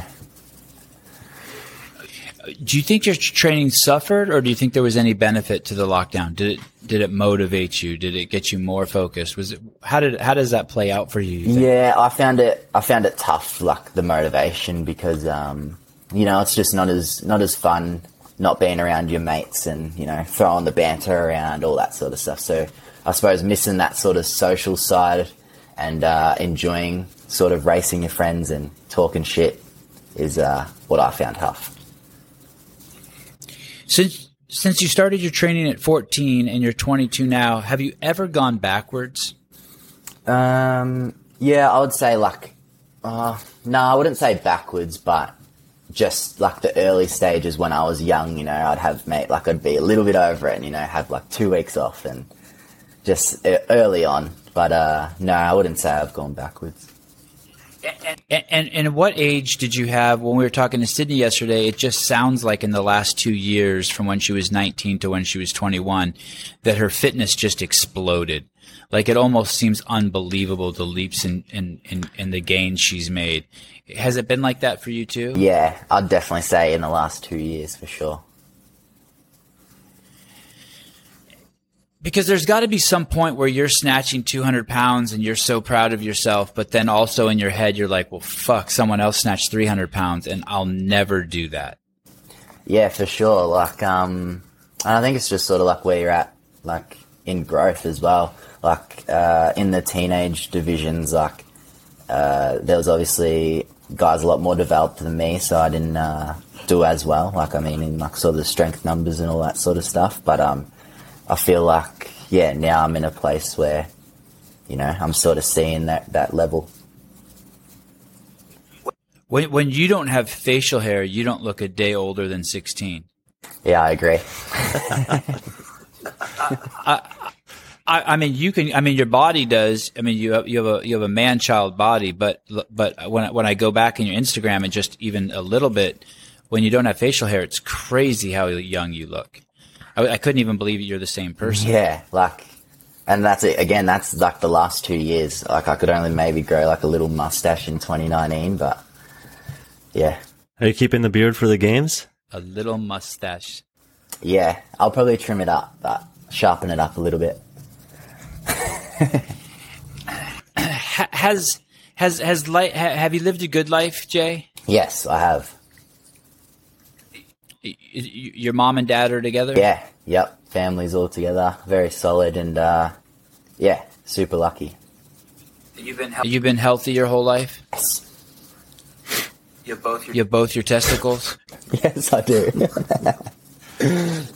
do you think your training suffered, or do you think there was any benefit to the lockdown? Did it did it motivate you? Did it get you more focused? Was it how did how does that play out for you? you yeah, I found it I found it tough, like the motivation, because um, you know it's just not as not as fun not being around your mates and you know throwing the banter around all that sort of stuff so i suppose missing that sort of social side and uh, enjoying sort of racing your friends and talking shit is uh, what i found tough since since you started your training at 14 and you're 22 now have you ever gone backwards um, yeah i would say like uh, no i wouldn't say backwards but just like the early stages when I was young, you know, I'd have mate like I'd be a little bit over it, and you know, have like two weeks off and just early on. But uh, no, I wouldn't say I've gone backwards. And, and and what age did you have when we were talking to Sydney yesterday? It just sounds like in the last two years, from when she was 19 to when she was 21, that her fitness just exploded. Like it almost seems unbelievable the leaps in in, in, in the gains she's made. Has it been like that for you too? Yeah, I'd definitely say in the last two years for sure. Because there's got to be some point where you're snatching 200 pounds and you're so proud of yourself, but then also in your head, you're like, well, fuck, someone else snatched 300 pounds and I'll never do that. Yeah, for sure. Like, um, and I think it's just sort of like where you're at, like in growth as well. Like, uh, in the teenage divisions, like, uh, there was obviously guys a lot more developed than me, so I didn't uh, do as well. Like I mean, in like sort of the strength numbers and all that sort of stuff. But um, I feel like yeah, now I'm in a place where you know I'm sort of seeing that that level. When when you don't have facial hair, you don't look a day older than sixteen. Yeah, I agree. I, I, I, mean, you can. I mean, your body does. I mean, you have you have a you have a man child body, but but when when I go back in your Instagram and just even a little bit, when you don't have facial hair, it's crazy how young you look. I, I couldn't even believe you're the same person. Yeah, like and that's it. Again, that's like the last two years. Like I could only maybe grow like a little mustache in 2019, but yeah, Are you keeping the beard for the games? A little mustache. yeah. I'll probably trim it up, but sharpen it up a little bit. Has has has li- ha- have you lived a good life, Jay? Yes, I have. Y- y- Your mom and dad are together. Yeah, yep. Families all together, very solid, and uh, yeah, super lucky. You've been helping. You've been healthy your whole life. Yes, You have both your. You have both your testicles. yes, I do.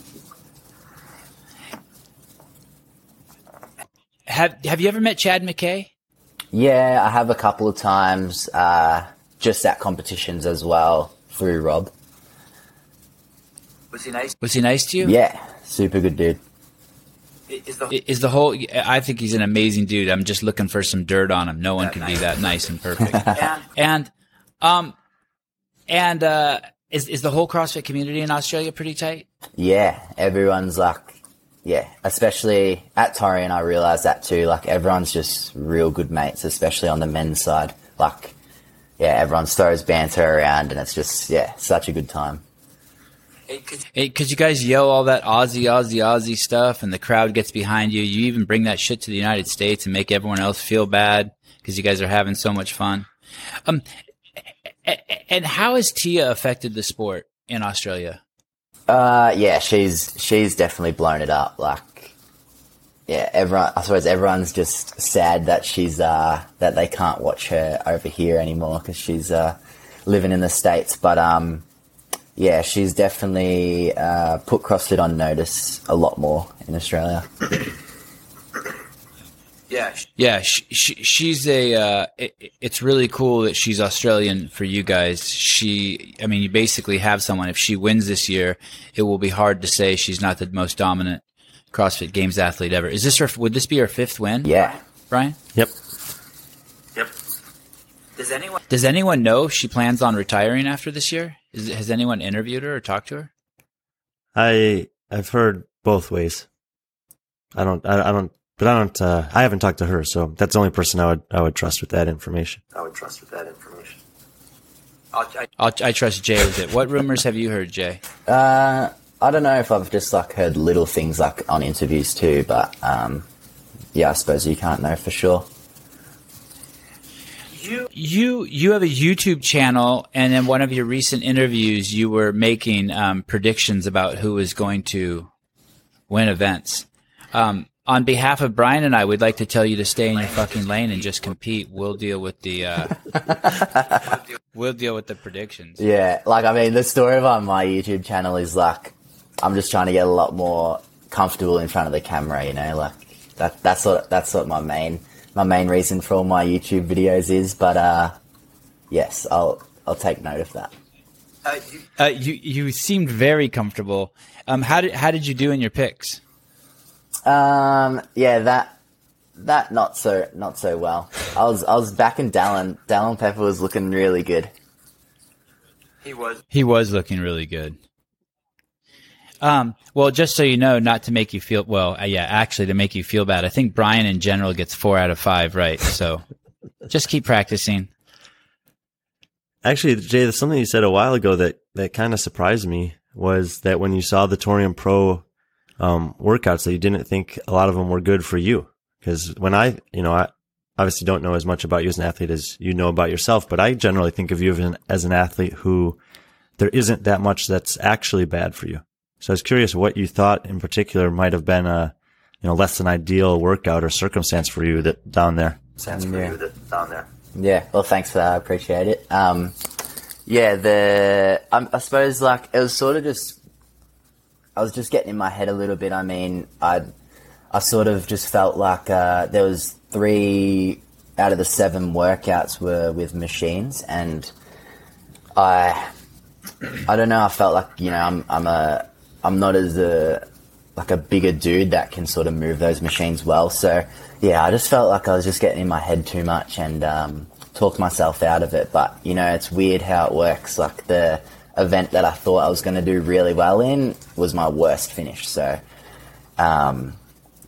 Have Have you ever met Chad Mackay? yeah, I have a couple of times, uh, just at competitions as well through Rob. Was he nice? Was he nice to you? Yeah, super good dude. Is the Is the whole? I think he's an amazing dude. I'm just looking for some dirt on him. No one could be that nice and perfect. and and, um, and uh, is is the whole CrossFit community in Australia pretty tight? Yeah, everyone's like, yeah, especially at Torian, I realized that too. Like, everyone's just real good mates, especially on the men's side. Like, yeah, everyone throws banter around, and it's just, yeah, such a good time. Because you guys yell all that Aussie, Aussie, Aussie stuff, and the crowd gets behind you. You even bring that shit to the United States and make everyone else feel bad because you guys are having so much fun. Um, and how has Tia affected the sport in Australia? Uh, yeah, she's she's definitely blown it up. Like, yeah, everyone. I suppose everyone's just sad that she's uh that they can't watch her over here anymore because she's uh living in the states. But um, yeah, she's definitely uh put CrossFit on notice a lot more in Australia. yeah, sh- Yeah, she, she, she's a. Uh, it, it's really cool that she's Australian for you guys. She, I mean, you basically have someone. If she wins this year, it will be hard to say she's not the most dominant CrossFit Games athlete ever. Is this her? Would this be her fifth win? Yeah, Brian. Yep. yep. Does anyone? Does anyone know if she plans on retiring after this year? Is, has anyone interviewed her or talked to her? I I've heard both ways. I don't I, I don't but I don't uh, I haven't talked to her, so that's the only person I would I would trust with that information. I would trust with that information. I'll, I, I'll, I trust Jay with it. What rumors have you heard, Jay? uh, I don't know if I've just like heard little things like on interviews too, but um, yeah, I suppose you can't know for sure. You You you have a YouTube channel, and in one of your recent interviews, you were making um, predictions about who was going to win events. Um, on behalf of Brian and I, we'd like to tell you to stay in your fucking lane and just compete. We'll deal with the uh, we'll deal with the predictions. Yeah, like I mean, the story about my YouTube channel is like I'm just trying to get a lot more comfortable in front of the camera. You know, like that. That's what that's what my main my main reason for all my YouTube videos is. But uh, yes, I'll I'll take note of that. uh, you Uh, you you seemed very comfortable. Um, how did how did you do in your picks? Um, yeah, that that not so not so well. I was I was backing Dallin. Dallin Pepper was looking really good. he was. He was looking really good. Um, well, just so you know, not to make you feel well, uh, yeah, actually to make you feel bad. I think Brian in general gets four out of five right. So just keep practicing. Actually, Jay, there's something you said a while ago that that kind of surprised me was that when you saw the Torian Pro um, workouts, that you didn't think a lot of them were good for you. Because when I, you know, I obviously don't know as much about you as an athlete as you know about yourself, but I generally think of you as an, as an athlete who there isn't that much that's actually bad for you. So I was curious what you thought in particular might have been a, you know, less than ideal workout or circumstance for you that down there. Sense for Yeah. you that down there. Yeah, well, thanks for that. I appreciate it. Um, yeah, the um, I suppose like it was sort of just I was just getting in my head a little bit. I mean, I I sort of just felt like uh, there was three out of the seven workouts were with machines, and I I don't know. I felt like you know I'm I'm a I'm not as a like a bigger dude that can sort of move those machines well. So yeah, I just felt like I was just getting in my head too much and um, talked myself out of it. But you know, it's weird how it works. Like the event that I thought I was going to do really well in was my worst finish. So um,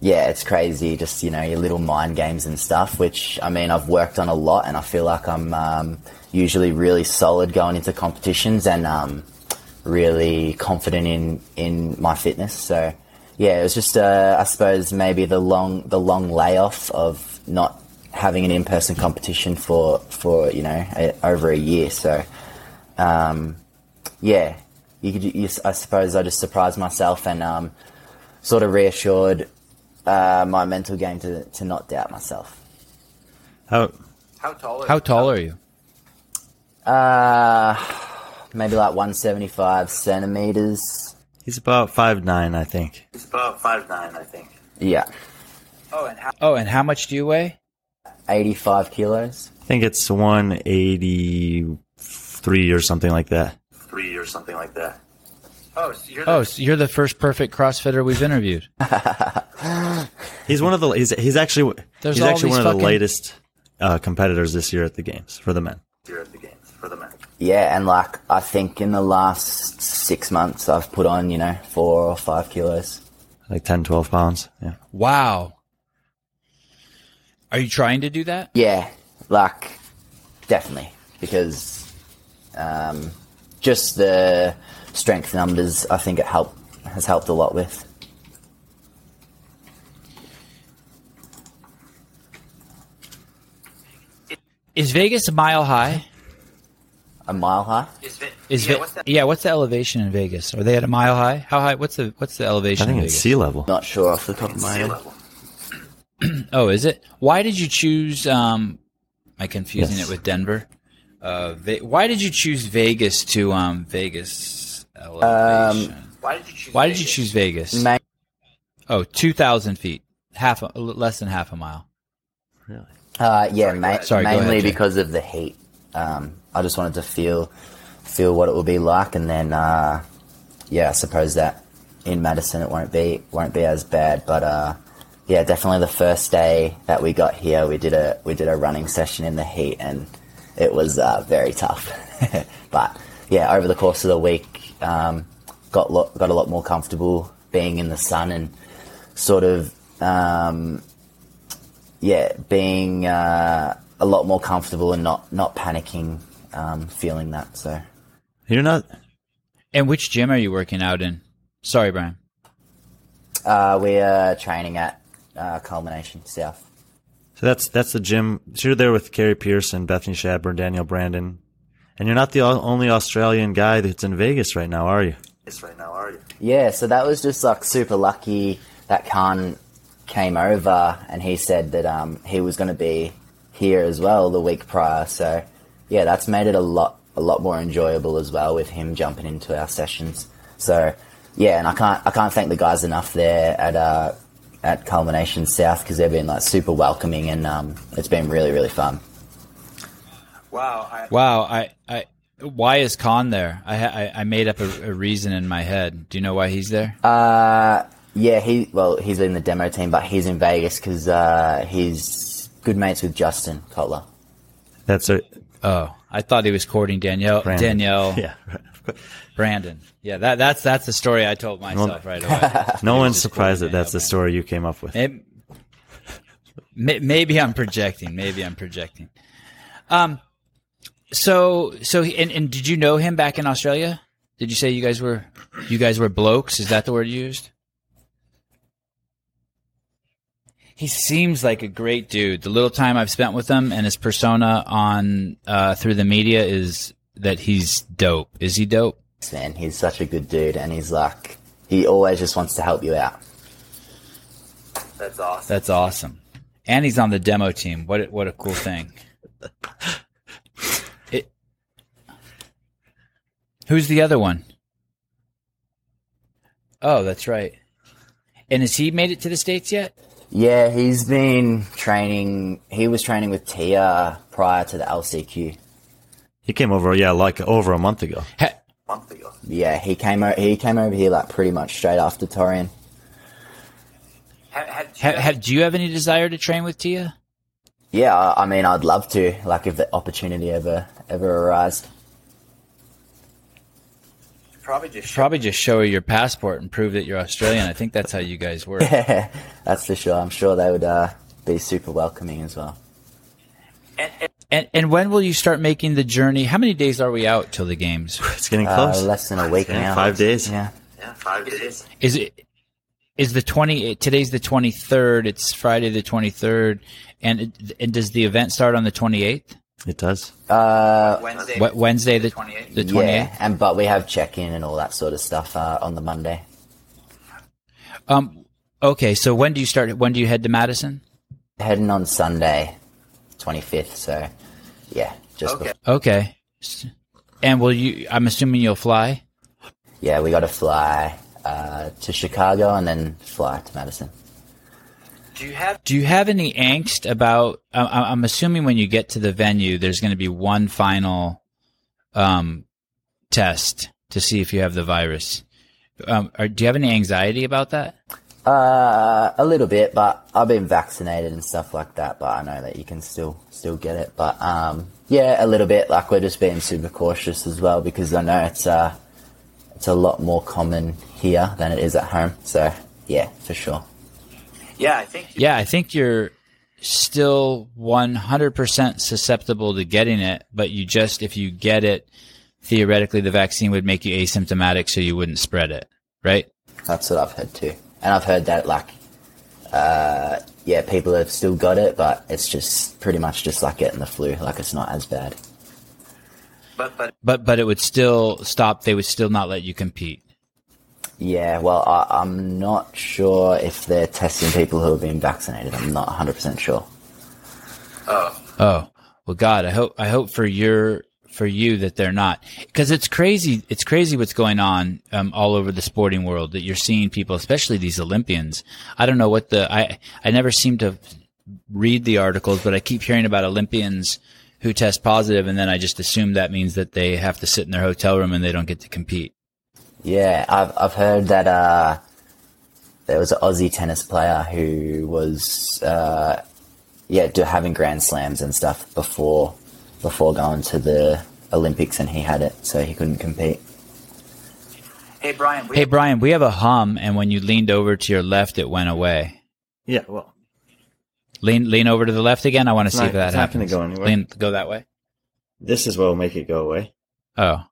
yeah, it's crazy. Just you know your little mind games and stuff. Which I mean, I've worked on a lot, and I feel like I'm um, usually really solid going into competitions and um, really confident in in my fitness. So yeah, it was just uh, I suppose maybe the long the long layoff of not having an in person competition for for you know a, over a year. So um, yeah, you could. You, I suppose I just surprised myself and um, sort of reassured uh, my mental game to to not doubt myself. How How tall are How you? tall are you? Uh, maybe like 175 centimeters. he's about five nine, I think. He's about five nine, I think. Yeah, Oh, and how? Oh, and how much do you weigh? 85 kilos. I think it's one eighty three or something like that. Three or something like that. Oh, so you're the, Oh, so you're the first perfect CrossFitter we've interviewed. He's one of the he's he's actually There's he's actually these one of the latest uh, competitors this year at the games for the men. you're at the games for the men. Yeah, and like I think in the last six months I've put on you know four or five kilos. Like 10, 12 pounds. Yeah. Wow. Are you trying to do that? Yeah, like definitely because um, just the strength numbers I think it helped has helped a lot with. Is Vegas a mile high? A mile high. Is it? Is yeah, Ve- what's that? yeah, what's the elevation in Vegas? Are they at a mile high? How high? What's the what's the elevation? I elevation think in it's Vegas? sea level. Not sure off the top of my Sea head. level. Oh, is it? Why did you choose? Um, am I confusing Yes. it with Denver? Uh, Ve- why did you choose Vegas to um Vegas elevation? Why did you choose? why did you Vegas? choose Vegas? Ma- oh, two thousand feet, half a, less than half a mile. Really? Uh, yeah, Sorry, ma- Sorry, go mainly ahead, Jay. because of the heat. Um, I just wanted to feel feel what it would be like, and then uh, yeah, I suppose that in Madison it won't be won't be as bad. But uh, yeah, definitely the first day that we got here, we did a we did a running session in the heat, and it was uh, very tough. but yeah, over the course of the week, um, got lo- got a lot more comfortable being in the sun and sort of um, yeah, being uh, a lot more comfortable and not not panicking, um, feeling that. So You're not. And which gym are you working out in? Sorry, Brian. uh, we are training at uh, Culmination South. So that's that's the gym. So you're there with Carrie Pearson, Bethany Shadburn, Danielle Brandon, and you're not the only Australian guy that's in Vegas right now, are you? Yes, right now, are you? Yeah, so that was just like super lucky that Khan came over and he said that um, he was going to be here as well the week prior. So yeah, that's made it a lot a lot more enjoyable as well with him jumping into our sessions. So yeah, and I can't I can't thank the guys enough there at uh, at Culmination South because they've been like super welcoming and um, it's been really really fun. Wow. I, Wow, I, I, why is Khan there? I, I, I made up a, a reason in my head. Do you know why he's there? Uh, yeah, he well he's in the demo team, but he's in Vegas because uh, he's good mates with Justin Cotler. That's a oh, I thought he was courting Danielle. Brandon. Danielle, Yeah. Brandon. Yeah, that, that's that's the story I told myself right away. No one's surprised that that's the story you came up with. Brandon. Maybe I'm projecting. Maybe I'm projecting. Um, so so and, and did you know him back in Australia? Did you say you guys were you guys were blokes? Is that the word you used? He seems like a great dude. The little time I've spent with him and his persona on uh, through the media is that he's dope. Is he dope? Man, he's such a good dude, and he's like he always just wants to help you out. that's awesome. That's awesome. And he's on the demo team. What a, what a cool thing. It, who's the other one? Oh, that's right. And has he made it to the states yet? Yeah, he's been training. He was training with Tia prior to the LCQ. He came over, yeah, like over a month ago. Ha, a month ago. Yeah, he came. O- he came over here like pretty much straight after Torian. Had, had, ha, ha, do you have any desire to train with Tia? Yeah, I, I mean, I'd love to. Like, if the opportunity ever ever arised. Probably just show- Probably just show her your passport and prove that you're Australian. I think that's how you guys work. That's for sure. I'm sure they would uh, be super welcoming as well. And, and And and when will you start making the journey? How many days are we out till the games? It's getting Uh, close. less than a week Yeah, now. five days. Yeah. yeah, five days. Is it is the twenty? Today's the twenty third. It's Friday the twenty third, and it- and does the event start on the twenty eighth? It does. Uh, Wednesday. Wednesday the 28th. the twenty yeah, and but we have check-in and all that sort of stuff uh, on the Monday. Um. Okay, so when do you start? When do you head to Madison? Heading on Sunday, 25th. So, yeah, just Okay. before- Okay, and will you? I'm assuming you'll fly. yeah, we got to fly uh, to Chicago and then fly to Madison. Do you have? Do you have any angst about? I- I- I'm assuming when you get to the venue, there's going to be one final um, test to see if you have the virus. Um, or, do you have any anxiety about that? Uh, a little bit, but I've been vaccinated and stuff like that. But I know that you can still still get it. But um, yeah, a little bit. Like we're just being super cautious as well because I know it's uh, it's a lot more common here than it is at home. So yeah, for sure. Yeah, I think. Yeah, I think you're still 100% susceptible to getting it, but you just, if you get it, theoretically the vaccine would make you asymptomatic so you wouldn't spread it, right? That's what I've heard too. And I've heard that like, uh, yeah, people have still got it, but it's just pretty much just like getting the flu. Like it's not as bad. But but But, but it would still stop, they would still not let you compete. Yeah, well, I, I'm not sure if they're testing people who have been vaccinated. I'm not 100% sure. oh, Oh, well, God, I hope, I hope for your, for you that they're not. Cause it's crazy. It's crazy what's going on, um, all over the sporting world that you're seeing people, especially these Olympians. I don't know what the, I, I never seem to read the articles, but I keep hearing about Olympians who test positive and then I just assume that means that they have to sit in their hotel room and they don't get to compete. Yeah, I've I've heard that uh, there was an Aussie tennis player who was uh, yeah do, having Grand Slams and stuff before before going to the Olympics, and he had it, so he couldn't compete. hey Brian. We Hey, Brian, we have a hum and when you leaned over to your left, it went away. Yeah. Well, Lean, lean over to the left again. I want to see not- if that it's not happens. gonna go anywhere. Lean, go that way. this is what will make it go away. Oh.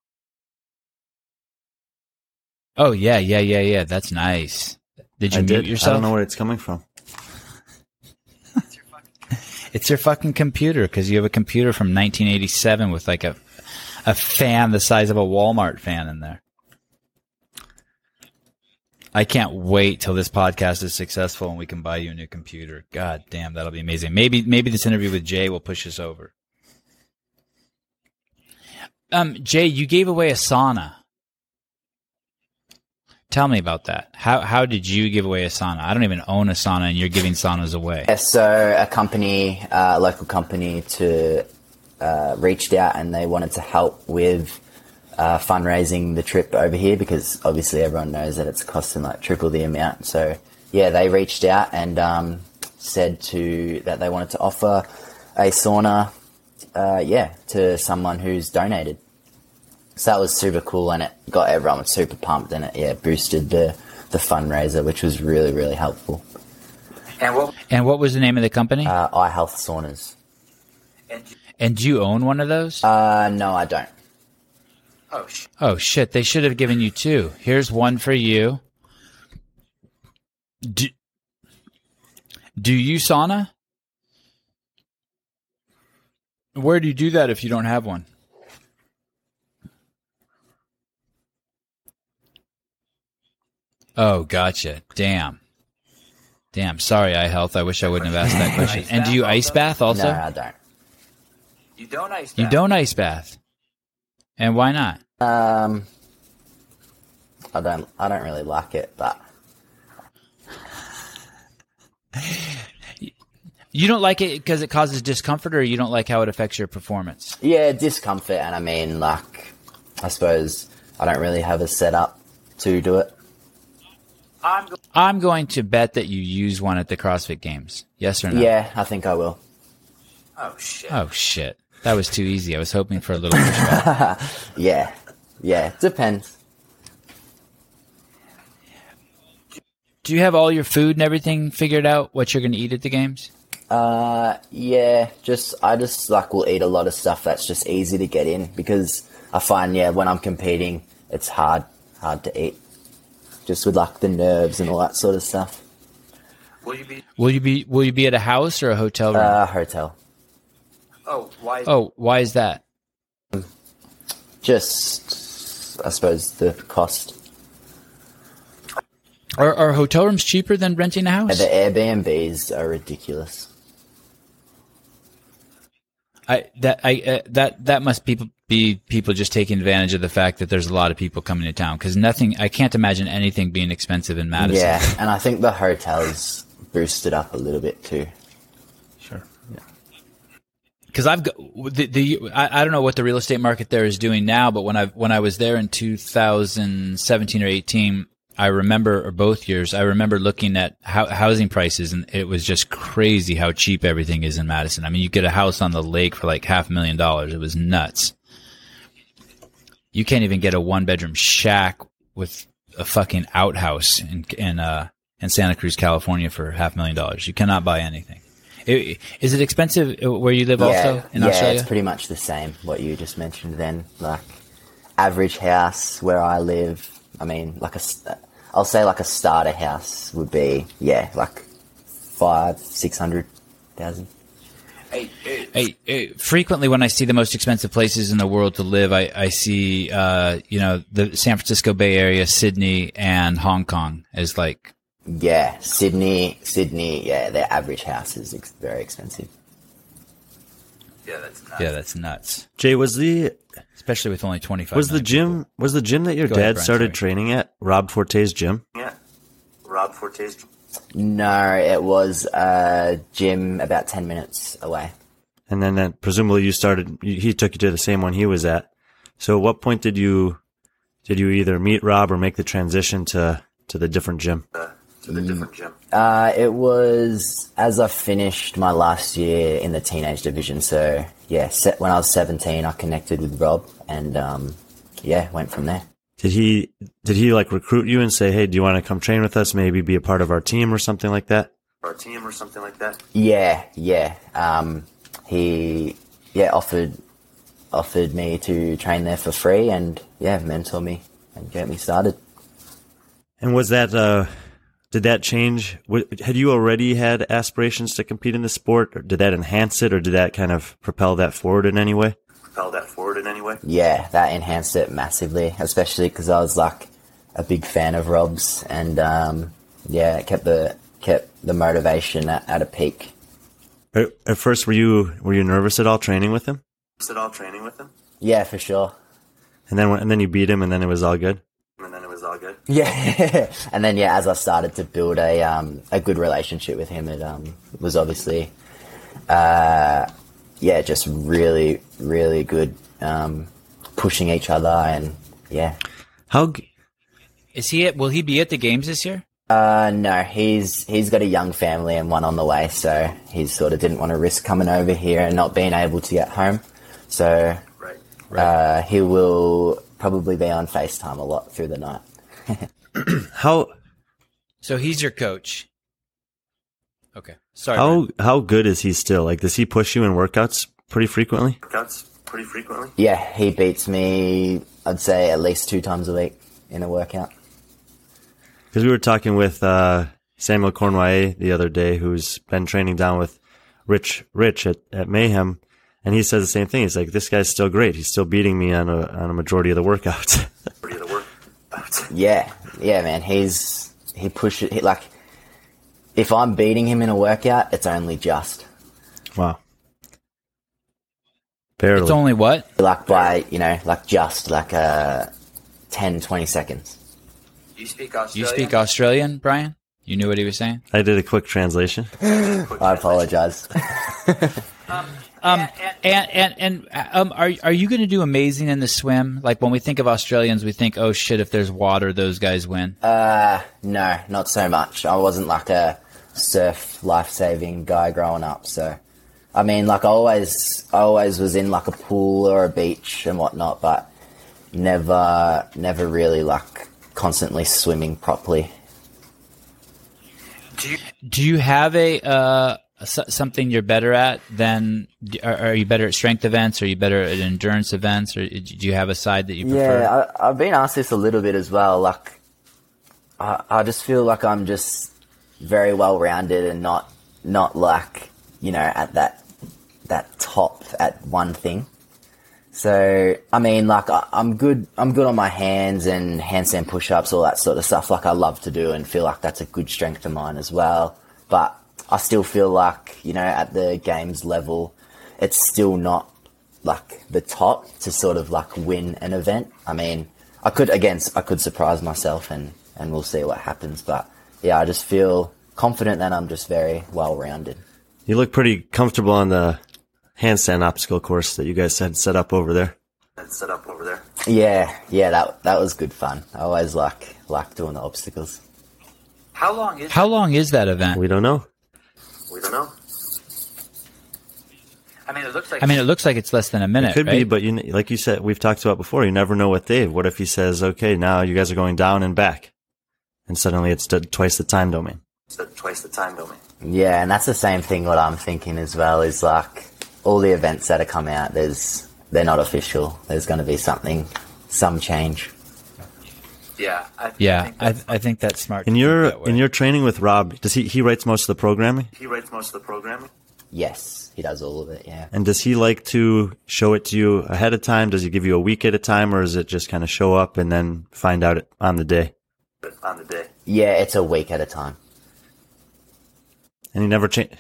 Oh yeah, yeah, yeah, yeah. That's nice. Did you I mute did. I yourself? don't know where it's coming from. It's your fucking computer because you have a computer from 1987 with like a a fan the size of a Walmart fan in there. I can't wait till this podcast is successful and we can buy you a new computer. God damn, that'll be amazing. Maybe maybe this interview with Jay will push us over. Um, Jay, you gave away a sauna. Tell me about that. How how did you give away a sauna? I don't even own a sauna, and you're giving saunas away. So a company, uh, a local company, to uh, reached out and they wanted to help with uh, fundraising the trip over here because obviously everyone knows that it's costing like triple the amount. So yeah, they reached out and um, said to that they wanted to offer a sauna, uh, yeah, to someone who's donated. So that was super cool and it got everyone super pumped and it yeah boosted the the fundraiser, which was really really helpful. and what And what was the name of the company? Uh, eye health saunas. and and do you own one of those? Uh, no, I don't. oh sh- oh shit! They should have given you two. Here's one for you. Do, do you sauna? Where do you do that if you don't have one? Oh, gotcha. Damn. Damn. Sorry, eye health. I wish I wouldn't have asked that question. And do you ice bath also? No, I don't. you don't ice. Bath. You don't ice bath. And why not? Um, I don't. I don't really like it, but You don't like it because it causes discomfort, or you don't like how it affects your performance? yeah, discomfort. And I mean, like, I suppose I don't really have a setup to do it. I'm, go- I'm going to bet that you use one at the CrossFit Games. Yes or no? Yeah, I think I will. Oh shit! Oh shit! That was too easy. I was hoping for a little. yeah, yeah. Depends. Do you have all your food and everything figured out? What you're going to eat at the games? Uh, yeah. Just I just like will eat a lot of stuff that's just easy to get in because I find yeah when I'm competing it's hard hard to eat just with like the nerves and all that sort of stuff. Will you be? Will you be Will you be at a house or a hotel room? Uh, hotel, Oh, why? oh, why is that? just I suppose the cost. Are, are hotel rooms cheaper than renting a house? The Airbnbs are ridiculous. I that I uh, that that must people be people just taking advantage of the fact that there's a lot of people coming to town because nothing. I can't imagine anything being expensive in Madison. Yeah, and I think the hotels boosted up a little bit too. Sure. Yeah because I've got the, the I, I don't know what the real estate market there is doing now, but when I when I was there in 2017 or 18, I remember or both years, I remember looking at hou- housing prices, and it was just crazy how cheap everything is in Madison. I mean, you get a house on the lake for like half a million dollars. It was nuts. You can't even get a one bedroom shack with a fucking outhouse in in uh in Santa Cruz, California for half a million dollars. You cannot buy anything. I- Is it expensive where you live also in yeah, Australia? it's pretty much the same. What you just mentioned then, like average house where I live. I mean, like a, st- I'll say like a starter house would be yeah, like five, six hundred thousand. Hey, hey, I, I, frequently, when I see the most expensive places in the world to live, I, I see, uh, you know, the San Francisco Bay Area, Sydney, and Hong Kong as like, Yeah, Sydney, Sydney. Yeah, their average house is ex- very expensive. yeah, that's nuts. yeah, that's nuts. Jay, was the Especially with only 25 was the gym people. was the gym that your Go ahead, dad Brian, started sorry. training at Rob Forte's gym? Yeah, Rob Forte's. No, it was a gym about ten minutes away. And then, then presumably you started. He took you to the same one he was at. So, at what point did you did you either meet Rob or make the transition to to the different gym? Uh, to the different gym. Uh, it was as I finished my last year in the teenage division. So yeah, se- when I was seventeen, I connected with Rob, and um, yeah, went from there. Did he did he like recruit you and say, "Hey, do you want to come train with us? Maybe be a part of our team or something like that?" Our team or something like that. Yeah, yeah. Um, he yeah offered offered me to train there for free, and yeah, mentor me and get me started. And was that uh did that change? Had you already had aspirations to compete in the sport, or did that enhance it, or did that kind of propel that forward in any way? Propel that forward in any way. Yeah, that enhanced it massively, especially because I was like a big fan of Rob's, and um, yeah, it kept the kept the motivation at, at a peak. At at first, were you were you nervous at all training with him? Was it all training with him? Yeah, for sure. And then and then you beat him, and then it was all good. And then it was all good. Yeah, and then yeah, as I started to build a um, a good relationship with him, it um, was obviously, uh, yeah, just really really good, um, pushing each other, and yeah. How g- Is he at, will he be at the games this year? Uh, no, he's he's got a young family and one on the way, so he sort of didn't want to risk coming over here and not being able to get home. So Right. uh, he will probably be on FaceTime a lot through the night. how So he's your coach. Okay. Sorry. how Brian. how good is he still? Like, does he push you in workouts pretty frequently? Workouts pretty frequently. Yeah, he beats me. I'd say at least two times a week in a workout. Because we were talking with uh, Samuel Kwant the other day, who's been training down with Rich Rich at, at Mayhem, and he says the same thing. He's like, "This guy's still great. He's still beating me on a on a majority of the workouts." Pretty of the workouts. Yeah, yeah, man. He's he pushes he, like. If I'm beating him in a workout, it's only just wow, barely. It's only what? like by you know like just like uh 10, 20 seconds. You speak You Australian? speak Australian, Brian? You knew what he was saying? I did a quick translation. I apologize. Um, and and and um, are are you going to do amazing in the swim? Like when we think of Australians, we think, oh shit, if there's water, those guys win. Uh, no, not so much. I wasn't like a surf life saving guy growing up, so I mean, like I always, I always was in like a pool or a beach and whatnot, but never, never really like constantly swimming properly. Do you do you have a uh, s- something you're better at than? Are, you better at strength events? Are you better at endurance events? Or do you have a side that you prefer? Yeah, I, I've been asked this a little bit as well. Like, I, I just feel like I'm just very well rounded and not not like you know at that that top at one thing. So I mean, like I, I'm good. I'm good on my hands and handstand push-ups, all that sort of stuff. Like I love to do and feel like that's a good strength of mine as well. But I still feel like you know at the games level, it's still not like the top to sort of like win an event. I mean, I could again, I could surprise myself and and we'll see what happens. But yeah, I just feel confident that I'm just very well rounded. You look pretty comfortable on the handstand obstacle course that you guys had set up over there. Set up over there. Yeah, yeah, that that was good fun. I always like like doing the obstacles. How long is How long is that event? We don't know. We don't know. I mean, it looks like. I mean, it looks like it's less than a minute. It could be, but you, like you said, we've talked about before. You never know with Dave. What if he says, "Okay, now you guys are going down and back," and suddenly it's t- twice the time domain. it's twice the time domain. Yeah, and that's the same thing. What I'm thinking as well is like all the events that have come out. There's they're not official. There's going to be something, some change. Yeah. I, yeah, think I, that's- I think that's smart. In your that in your training with Rob, does he he writes most of the programming? he writes most of the programming. Yes, he does all of it. Yeah. And does he like to show it to you ahead of time? Does he give you a week at a time, or is it just kind of show up and then find out it on the day? On the day. Yeah, it's a week at a time. And he never changed.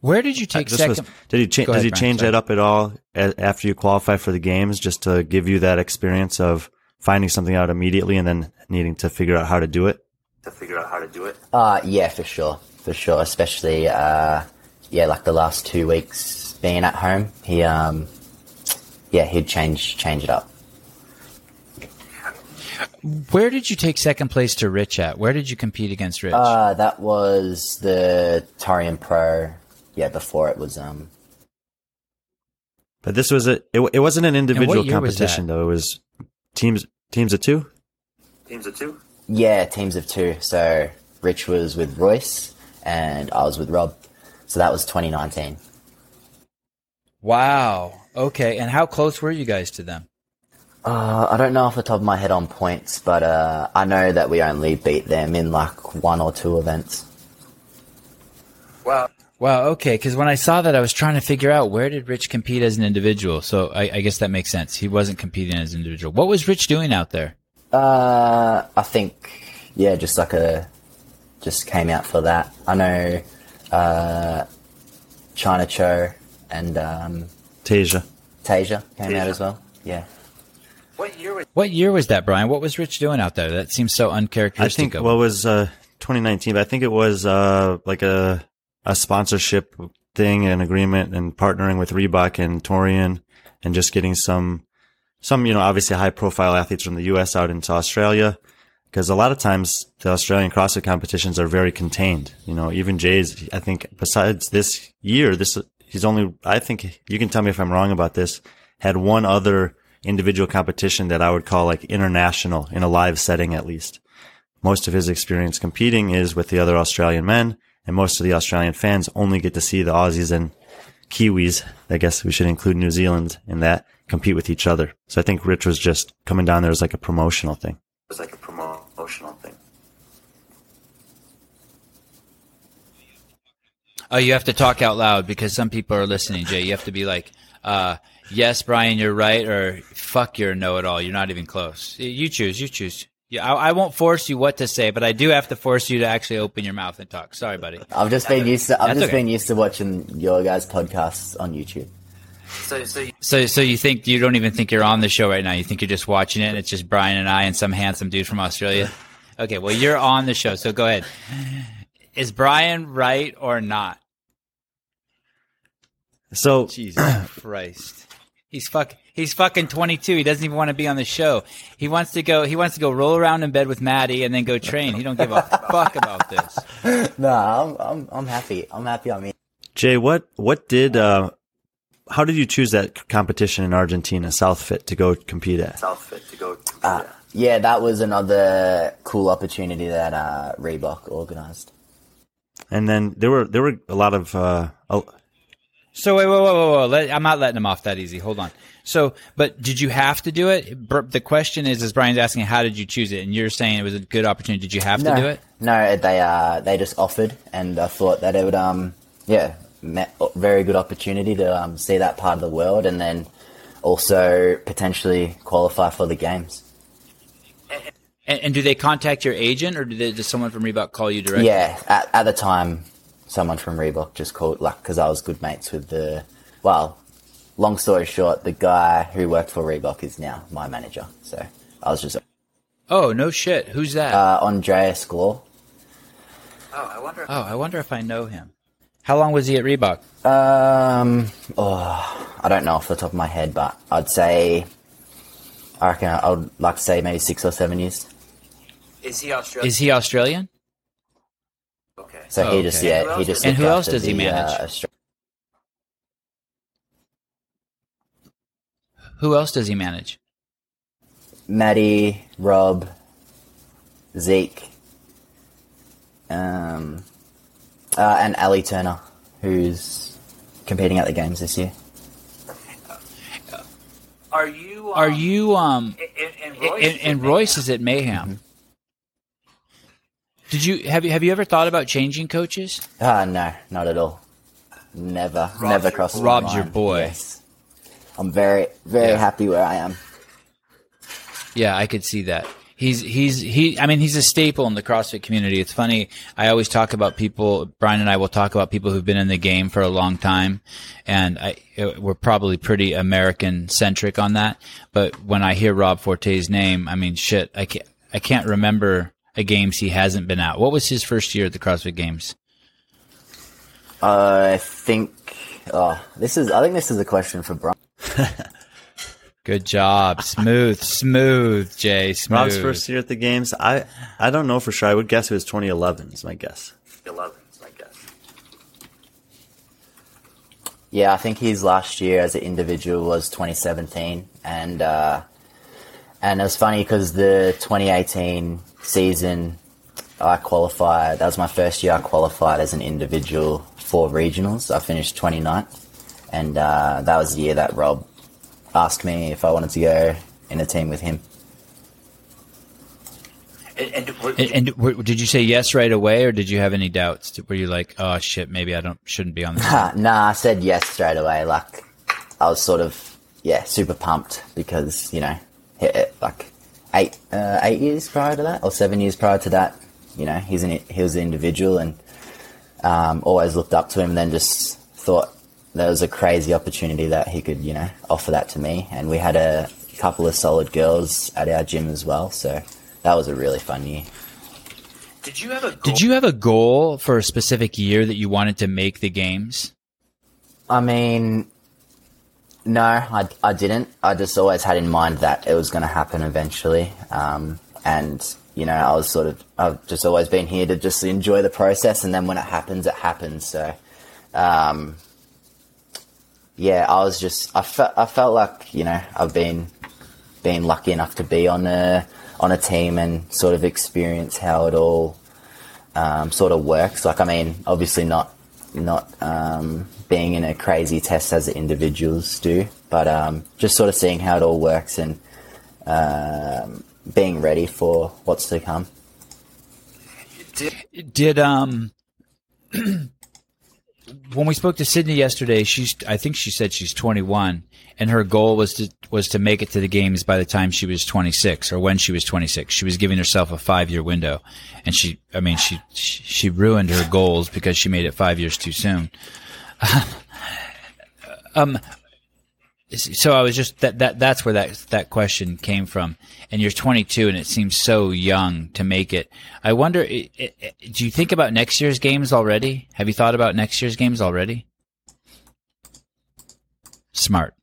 Where did you uh, take This second? was, did he cha- Go does he Brian, change sorry. that up at all a- after you qualify for the games, just to give you that experience of finding something out immediately and then needing to figure out how to do it? To figure out how to do it. Uh, yeah, for sure, for sure. Especially, uh, yeah, like the last two weeks being at home, he, um, yeah, he'd change change it up. Where did you take second place to Rich at? Where did you compete against Rich? Uh, that was the Torian Pro. Yeah, before it was um. But this was a it, it wasn't an individual competition though. It was teams teams of two. Teams of two. Yeah, teams of two. So Rich was with Royce, and I was with Rob. So that was 2019. wow. Okay. And how close were you guys to them? Uh, I don't know off the top of my head on points, but uh, I know that we only beat them in like one or two events. Wow. Wow. Okay. Because when I saw that, I was trying to figure out where did Rich compete as an individual. So I, I guess that makes sense. He wasn't competing as an individual. What was Rich doing out there? Uh, I think yeah, just like a just came out for that. I know uh, Chyna Cho and um, Tasia. Tasia came out as well. Yeah. What year was? What year was that, Brian? What was Rich doing out there? That seems so uncharacteristic. I think of what him. was uh 2019, but I think it was uh like a a sponsorship thing, an agreement, and partnering with Reebok and Torian, and just getting some some you know obviously high profile athletes from the U.S. out into Australia. Because a lot of times the Australian CrossFit competitions are very contained. You know, even Jay's, I think besides this year, this, he's only, I think you can tell me if I'm wrong about this, had one other individual competition that I would call like international in a live setting at least. Most of his experience competing is with the other Australian men and most of the Australian fans only get to see the Aussies and Kiwis. I guess we should include New Zealand in that compete with each other. So I think Rich was just coming down there as like a promotional thing. It was like a promotional thing. Oh, you have to talk out loud because some people are listening, Jay. You have to be like, uh, yes, Brian, you're right, or fuck, you're a know-it-all. You're not even close. You choose. You choose. Yeah, I, I won't force you what to say, but I do have to force you to actually open your mouth and talk. Sorry, buddy. I've just been used to. I've That's just okay. been used to watching your guys' podcasts on YouTube. So, so you, So, so you think you don't even think you're on the show right now? You think you're just watching it, and it's just Brian and I and some handsome dude from Australia? Okay, well, you're on the show, so go ahead. Is Brian right or not? So Jesus Christ. He's fuck. He's fucking 22. He doesn't even want to be on the show. He wants to go. He wants to go roll around in bed with Maddie and then go train. He don't give a fuck about this. No, I'm, I'm, I'm happy. I'm happy. I'm in. Jay, what what did uh, how did you choose that competition in Argentina, South Fit, to go compete at? South Fit to go. Uh, yeah, that was another cool opportunity that uh, Reebok organised. And then there were there were a lot of uh, So wait, whoa, whoa, whoa, whoa. Let, I'm not letting him off that easy. Hold on. So, but did you have to do it? The question is, is Brian's asking, how did you choose it? And you're saying it was a good opportunity. Did you have no, to do it? No, they uh they just offered, and I thought that it would um yeah very good opportunity to um see that part of the world, and then also potentially qualify for the games. And, and do they contact your agent, or they, does someone from Reebok call you directly? Yeah, at, at the time, someone from Reebok just called, like, because I was good mates with the, well, long story short, the guy who worked for Reebok is now my manager. So I was just Oh no shit. Who's that? uh, Andreas Glor. Oh, I wonder. oh, I wonder if I know him. How long was he at Reebok? Um, oh, I don't know off the top of my head, but I'd say, I reckon I would like to say maybe six or seven years. Is he Australian? Is he Australian? Okay. So Oh, he just, okay. yeah, he just. And who else after does he manage? Uh, Austra- Who else does he manage? Maddie, Rob, Zeke, um, uh, and Ellie Turner, who's competing at the games this year. Are you? Um, Are you um? And, and Royce? And, and Royce is at Mayhem. Did you have you have you ever thought about changing coaches? Ah, no, not at all. Never, Rob's never your crossed boy. Rob's your boy. Yes. I'm very, very Yeah. happy where I am. Yeah, I could see that. He's he's he. I mean, he's a staple in the CrossFit community. It's funny. I always talk about people. Brian and I will talk about people who've been in the game for a long time, and I we're probably pretty American centric on that. But when I hear Rob Forte's name, I mean, shit. I can't I can't remember a games he hasn't been at. What was his first year at the CrossFit Games? I think. Oh, this is. I think this is a question for Brian. Good job, smooth, smooth, Jay, smooth. Rob's first year at the games. I I don't know for sure. I would guess it was 2011. Is my guess. 11, I guess. Yeah, I think his last year as an individual was 2017, and uh, and it was funny because the 2018 season I qualified. That was my first year I qualified as an individual for regionals. I finished 29th, and uh, that was the year that Rob asked me if I wanted to go in a team with him. And, and, And, and did you say yes right away, or did you have any doubts? Were you like, "Oh shit, maybe I don't shouldn't be on this"? Ha, nah, I said yes straight away. Like, I was sort of, yeah, super pumped because, you know, hit it, like eight, uh, eight years prior to that, or seven years prior to that, you know, he's an, he was an individual and, um, always looked up to him and then just thought there was a crazy opportunity that he could, you know, offer that to me. And we had a couple of solid girls at our gym as well. So that was a really fun year. did you have a goal? Did you have a goal for a specific year that you wanted to make the games? I mean, no, I, I didn't. I just always had in mind that it was going to happen eventually. Um, and, you know, I was sort of, I've just always been here to just enjoy the process. And then when it happens, it happens. So, um, yeah, I was just, I felt, I felt like, you know, I've been, been lucky enough to be on a, on a team and sort of experience how it all, um, sort of works. Like, I mean, obviously not, not um, being in a crazy test as the individuals do, but um, just sort of seeing how it all works and um, being ready for what's to come. Did, Did um when we spoke to Sydney yesterday, she's I think she said she's 21 and her goal was to was to make it to the games by the time she was 26 or when she was 26. She was giving herself a 5-year window and she I mean she she ruined her goals because she made it 5 years too soon. um so I was just that that that's where that that question came from. And you're 22, and it seems so young to make it. I wonder, do you think about next year's games already? Have you thought about next year's games already? Smart,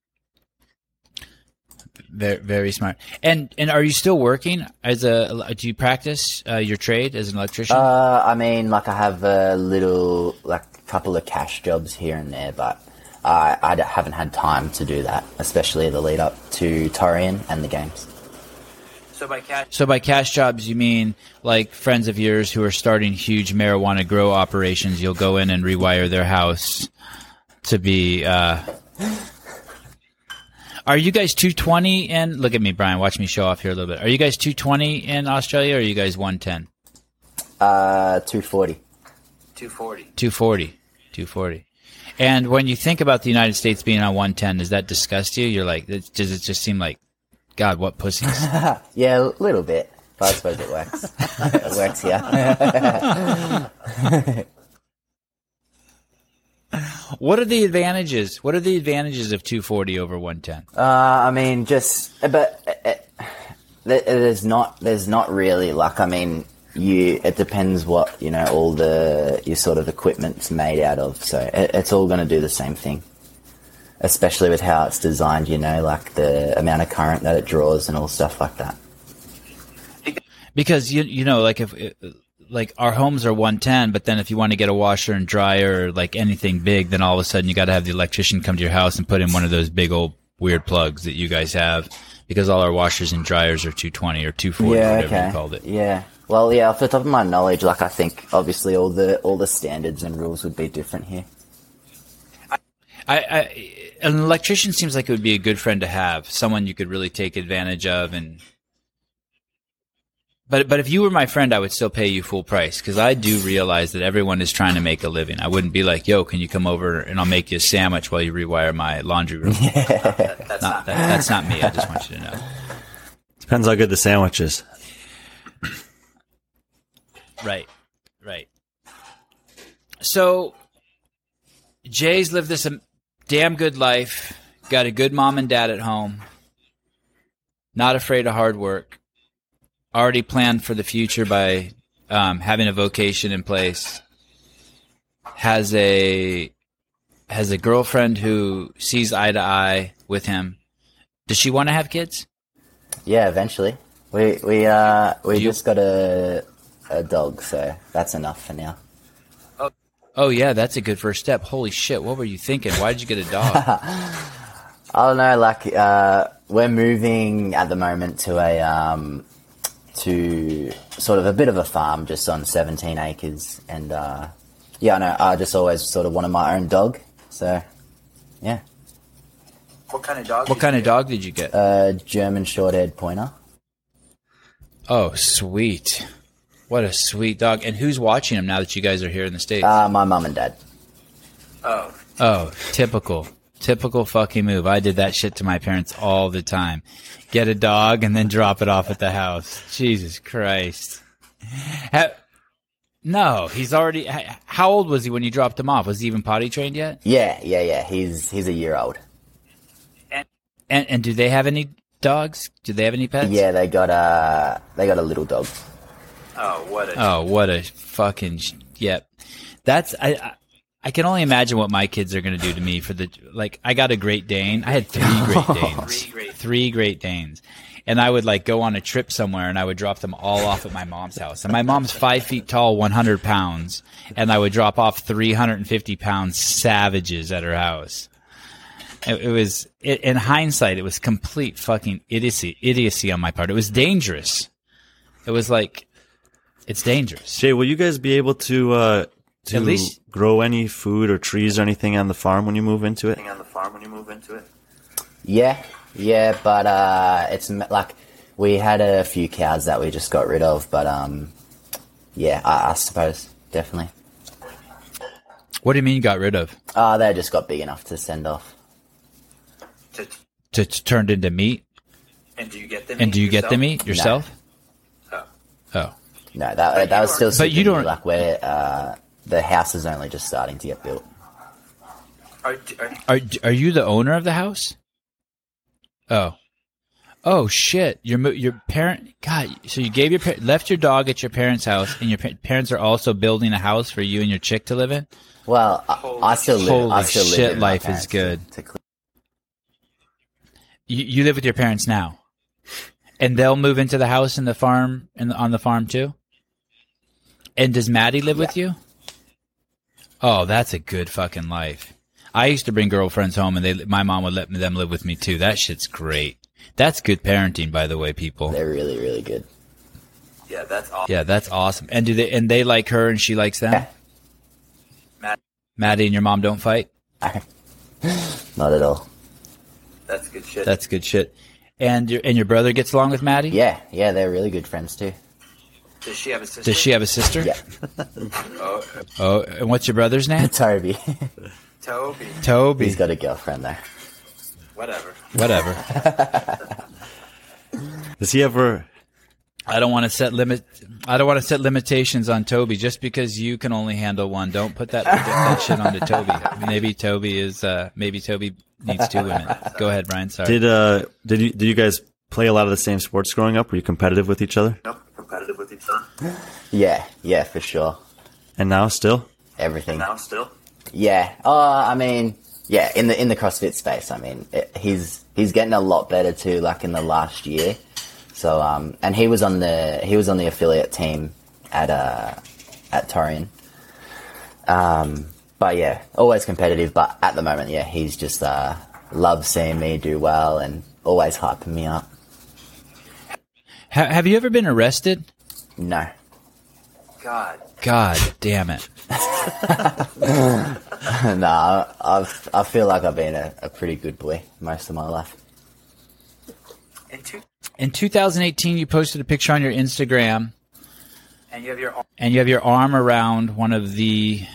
very very smart. And and are you still working as a? Do you practice uh, your trade as an electrician? Uh, I mean, like I have a little, like couple of cash jobs here and there, but I, I d- haven't had time to do that, especially the lead up to Torian and the games. So by cash, So by cash jobs, you mean like friends of yours who are starting huge marijuana grow operations. You'll go in and rewire their house to be. Uh, are you guys 220 in? Look at me, Brian. Watch me show off here a little bit. Are you guys 220 in Australia or are you guys 110? Uh, 240. 240. 240. 240. And when you think about the United States being on 110, does that disgust you? You're like, does it just seem like, God, what pussies? Yeah, a little bit. But I suppose it works. it works here. what are the advantages? What are the advantages of 240 over 110? Uh, I mean, just but uh, uh, there's not there's not really like I mean you it depends what you know all the your sort of equipment's made out of. So it, it's all going to do the same thing, especially with how it's designed. You know, like the amount of current that it draws and all stuff like that. because you you know like if like our homes are 110 but then if you want to get a washer and dryer or like anything big then all of a sudden you got to have the electrician come to your house and put in one of those big old weird plugs that you guys have because all our washers and dryers are 220 or 240 yeah, whatever okay. you called it Yeah. Well, yeah. Off the top of my knowledge, like I think obviously all the all the standards and rules would be different here. I, I an electrician seems like it would be a good friend to have someone you could really take advantage of and but but if you were my friend I would still pay you full price because I do realize that everyone is trying to make a living I wouldn't be like yo can you come over and I'll make you a sandwich while you rewire my laundry room That, that's not, not that, that's not me I just want you to know Depends how good the sandwich is. Right, right. So, Jay's lived this damn good life. Got a good mom and dad at home. Not afraid of hard work. Already planned for the future by um, having a vocation in place. Has a has a girlfriend who sees eye to eye with him. Does she want to have kids? Yeah, eventually. We we uh we You- just got a a dog, so that's enough for now. Oh yeah, that's a good first step. Holy shit, what were you thinking? Why did you get a dog? I don't know, like uh we're moving at the moment to a um to sort of a bit of a farm just on 17 acres and uh yeah, I know I just always sort of wanted my own dog. So yeah, What kind of dog? what kind of get? dog did you get? a German short-haired pointer. Oh, sweet. What a sweet dog. And who's watching him now that you guys are here in the States? Uh my mom and dad. Oh, oh, typical. Typical fucking move. I did that shit to my parents all the time. Get a dog and then drop it off at the house. Jesus Christ. Ha- no, he's already. How old was he when you dropped him off? Was he even potty trained yet? Yeah, yeah, yeah. He's he's a year old. And and do they have any dogs? Do they have any pets? Yeah, they got a they got a little dog. Oh, what a. Oh, what a fucking sh- yep. That's I. I I can only imagine what my kids are going to do to me for the like. I got a Great Dane. I had three Great Danes, Three Great- three Great Danes, and I would like go on a trip somewhere and I would drop them all off at my mom's house. And my mom's five feet tall, one hundred pounds, and I would drop off three hundred and fifty pound savages at her house. It, it was it, in hindsight, it was complete fucking idiocy, idiocy on my part. It was dangerous. It was like it's dangerous. Jay, will you guys be able to uh, to At least- grow any food or trees or anything on the farm when you move into it? on the farm when you move into it. Yeah, yeah, but uh, it's m- like we had a few cows that we just got rid of, but um, yeah, I, I suppose definitely. What do you mean you got rid of? Uh, they just got big enough to send off. To, To, to turned into meat? and do you get them? And do you get the meat yourself? Oh. Oh. No, that that was still. But you super new, don't- like where uh, the house is only just starting to get built. Are, are, Are are you the owner of the house? Oh. Oh shit! Your mo- your parent God. So you gave your left your dog at your parents' house, and your parents are also building a house for you and your chick to live in. Well, I, I still live. Holy I still shit, live life is good. To, to clean. You, you live with your parents now, and they'll move into the house in the farm and on the farm too. And does Maddie live with you? Oh, that's a good fucking life. I used to bring girlfriends home, and they my mom would let them live with me too. That shit's great. That's good parenting, by the way, people. They're really, really good. Yeah, that's awesome. Yeah, that's awesome. And do they and they like her and she likes them? Yeah. Matt, Maddie and your mom don't fight? Not at all. that's good shit. That's good shit. And your and your brother gets along with Maddie? Yeah, yeah, they're really good friends too. Does she have a sister? Does she have a sister? Yeah, Oh, Oh, and what's your brother's name? Toby. Toby. Toby. He's got a girlfriend there. Whatever. Whatever. Does he ever? I don't want to set limit. I don't want to set limitations on Toby just because you can only handle one. Don't put that that shit onto Toby. Maybe Toby is. Uh, maybe Toby needs two women. Go ahead, Brian. Sorry. Did uh? Did you? Did you guys play a lot of the same sports growing up? Were you competitive with each other? No, competitive with each other. Yeah, yeah, for sure. And now still? Everything. Now still. Yeah. Oh, I mean, yeah. In the in the CrossFit space, I mean, it, he's he's getting a lot better too. Like in the last year. So um, and he was on the he was on the affiliate team at uh at Torian. Um, but yeah, always competitive. But at the moment, yeah, he's just uh loves seeing me do well and always hyping me up. Ha- have you ever been arrested? No. God. God damn it. no, I've I feel like I've been a, a pretty good boy most of my life. And two. In 2018, you posted a picture on your Instagram, And you have your. arm- and you have your arm around one of the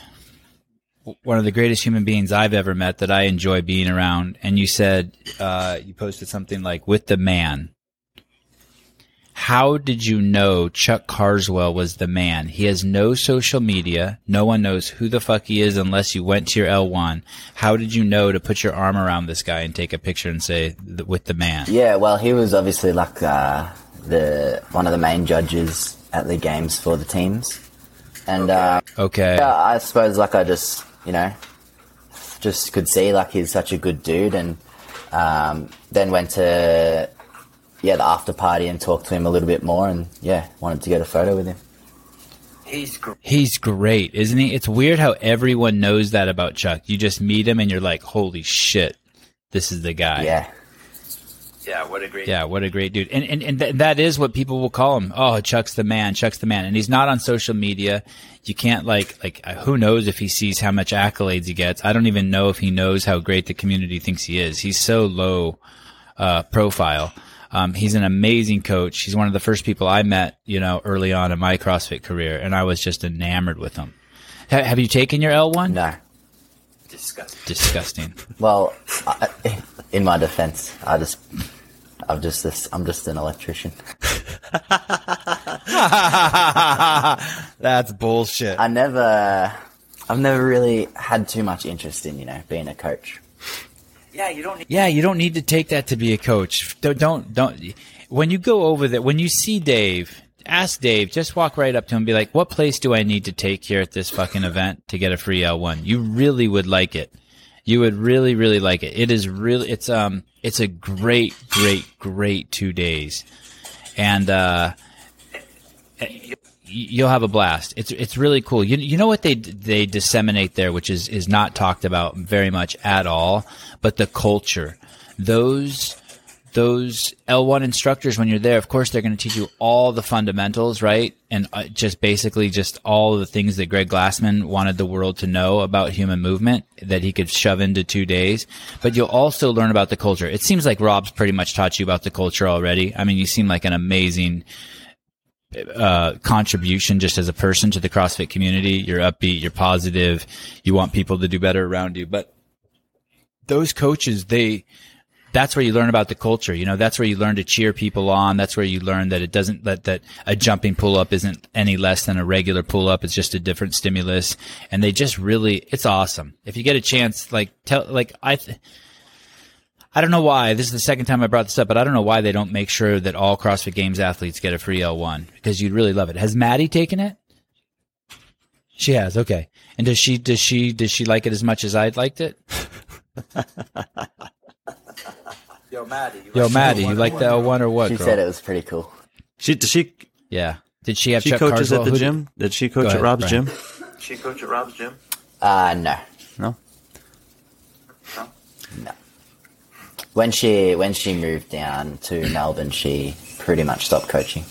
one of the greatest human beings I've ever met that I enjoy being around. And you said uh, you posted something like "with the man." How did you know Chuck Carswell was the man? He has no social media. No one knows who the fuck he is unless you went to your L1. How did you know to put your arm around this guy and take a picture and say with the man? Yeah, well, he was obviously like uh, the one of the main judges at the games for the teams, and uh, Okay. yeah, I suppose like I just you know just could see like he's such a good dude, and um, then went to yeah the after party and talked to him a little bit more, and yeah, wanted to get a photo with him. He's gr- He's great, isn't he? It's weird how everyone knows that about Chuck. You just meet him and you're like, holy shit, this is the guy. Yeah, yeah. What a great. Yeah, what a great dude. And and, and th- that is what people will call him. Oh, Chuck's the man, Chuck's the man. And he's not on social media. You can't like like uh, who knows if he sees how much accolades he gets. I don't even know if he knows how great the community thinks he is. He's so low uh, profile. Um, he's an amazing coach. He's one of the first people I met, you know, early on in my CrossFit career, and I was just enamored with him. Ha- have you taken your L one? no. Disgusting. Disgusting. Well, I, in my defense, I just I'm just this I'm just an electrician. That's bullshit. I never, I've never really had too much interest in, you know, being a coach. Yeah, you don't need. Yeah, you don't need to take that to be a coach. Don't don't don't. When you go over there, when you see Dave, ask Dave. Just walk right up to him, and be like, "What place do I need to take here at this fucking event to get a free L one?" You really would like it. You would really really like it. It is really it's um it's a great great great two days, and uh, you'll have a blast. It's it's really cool. You you know what they they disseminate there, which is is not talked about very much at all, but the culture. Those those L1 instructors when you're there, of course they're going to teach you all the fundamentals, right? And uh, just basically just all the things that Greg Glassman wanted the world to know about human movement that he could shove into 2 days. But you'll also learn about the culture. It seems like Rob's pretty much taught you about the culture already. I mean, you seem like an amazing uh, contribution just as a person to the CrossFit community. You're upbeat, you're positive, you want people to do better around you. But those coaches, they, that's where you learn about the culture. You know, that's where you learn to cheer people on. That's where you learn that it doesn't, that, that a jumping pull up isn't any less than a regular pull up. It's just a different stimulus. And they just really, it's awesome. If you get a chance, like tell, like I, th- I don't know why. This is the second time I brought this up, but I don't know why they don't make sure that all CrossFit Games athletes get a free L1 because you'd really love it. Has Maddie taken it? She has. Okay. And does she does she does she like it as much as I liked it? Yo, Maddie. You Yo, Maddie, you like the L1 or what? She girl? said it was pretty cool. She does she Yeah. Did she have she Chuck coaches Carswell? at the Who gym? Did she coach Go at Rob's Brian. gym? She coach at Rob's gym. Uh, no, No. no. When she when she moved down to Melbourne, she pretty much stopped coaching.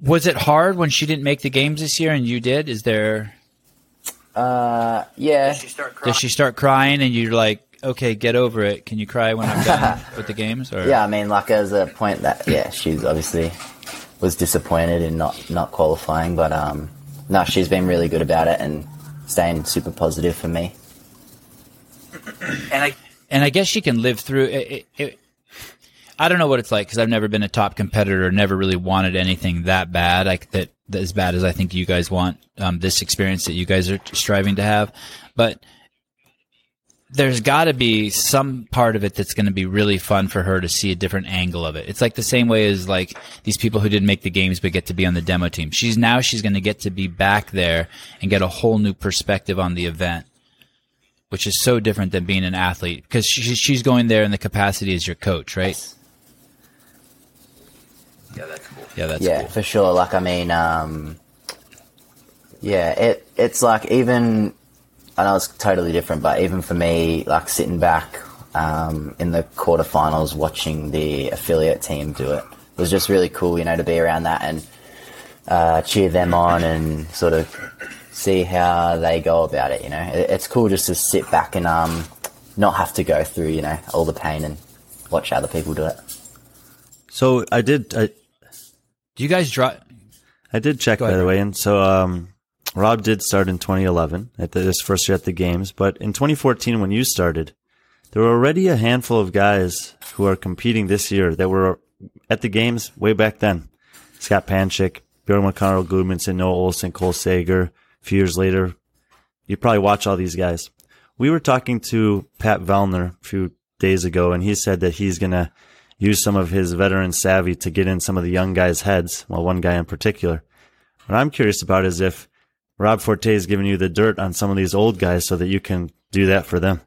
Was it hard when she didn't make the games this year and you did? Is there Uh, yeah, Did she start crying? does she start crying and you're like, okay, get over it? Can you cry when I'm done with the games? Or yeah. I mean, like there's a point that yeah, she's obviously was disappointed in not not qualifying, but um, no, she's been really good about it and staying super positive for me. and I, and I guess she can live through it. it, I don't know what it's like because I've never been a top competitor, never really wanted anything that bad, like that, that as bad as I think you guys want um, this experience that you guys are striving to have. But there's got to be some part of it that's going to be really fun for her to see a different angle of it. It's like the same way as like these people who didn't make the games but get to be on the demo team. She's now she's going to get to be back there and get a whole new perspective on the event which is so different than being an athlete because she, she's going there in the capacity as your coach, right? yeah, that's cool. Yeah, that's yeah, cool. for sure. Like, I mean, um, yeah, it it's like even I know it's totally different, but even for me, like sitting back um, in the quarterfinals watching the affiliate team do it was just really cool. You know, to be around that and uh, cheer them on and sort of see how they go about it. You know, it, it's cool just to sit back and um, not have to go through you know all the pain and watch other people do it. So I did. I, Do you guys draw? I did check, Go by the way, and so um, Rob did start in 2011 at the, his first year at the games, but in 2014 when you started, there were already a handful of guys who are competing this year that were at the games way back then. Scott Panchik, Bjorgvin Karl, Gudmundsson, Noah Ohlsen, Cole Sager. Few years later, you probably watch all these guys. We were talking to Pat Vellner a few days ago, and he said that he's gonna use some of his veteran savvy to get in some of the young guys' heads. Well, one guy in particular. What I'm curious about is if Rob Forte is giving you the dirt on some of these old guys so that you can do that for them.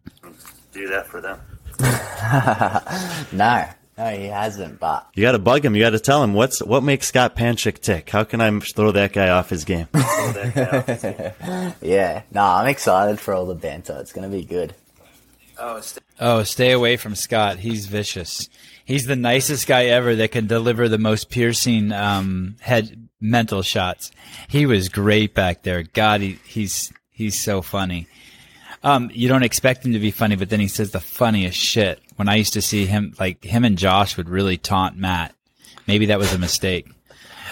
Do that for them. No, no, he hasn't. But You got to bug him. You got to tell him what's what makes Scott Panchik tick. How can I throw that guy off his game? Throw that guy off his game. yeah, no, I'm excited for all the banter. It's gonna be good. Oh, st- Oh, stay away from Scott. He's vicious. He's the nicest guy ever that can deliver the most piercing um, head mental shots. He was great back there. God, he, he's he's so funny. Um, you don't expect him to be funny, but then he says the funniest shit. When I used to see him, like him and Josh would really taunt Matt. Maybe that was a mistake.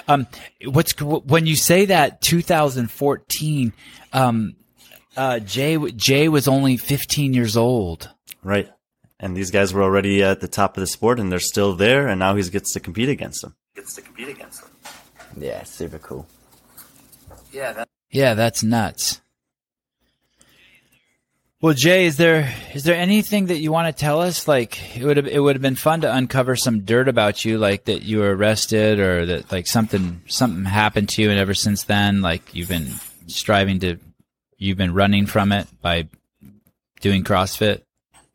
Um, what's when you say that 2014? Um, uh, Jay Jay was only 15 years old. right. And these guys were already at the top of the sport and they're still there and now he gets to compete against them. gets to compete against them. Yeah, super cool. Yeah, that, Yeah, that's nuts. Well, Jay, is there is there anything that you want to tell us? Like it would have it would have been fun to uncover some dirt about you, like that you were arrested or that like something something happened to you, and ever since then, like you've been striving to you've been running from it by doing CrossFit.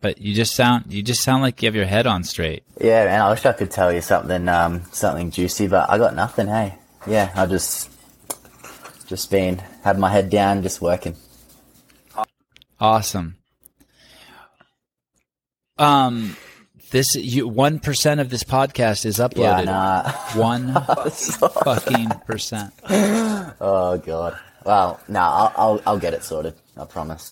But you just sound you just sound like you have your head on straight. Yeah, man, I wish I could tell you something, um, something juicy, but I got nothing. Hey, yeah, I just, just been had my head down, just working. Awesome. Um, this you one percent of this podcast is uploaded. Yeah, nah. One fucking percent. Oh god. Well, no, I'll, I'll, I'll get it sorted. I promise.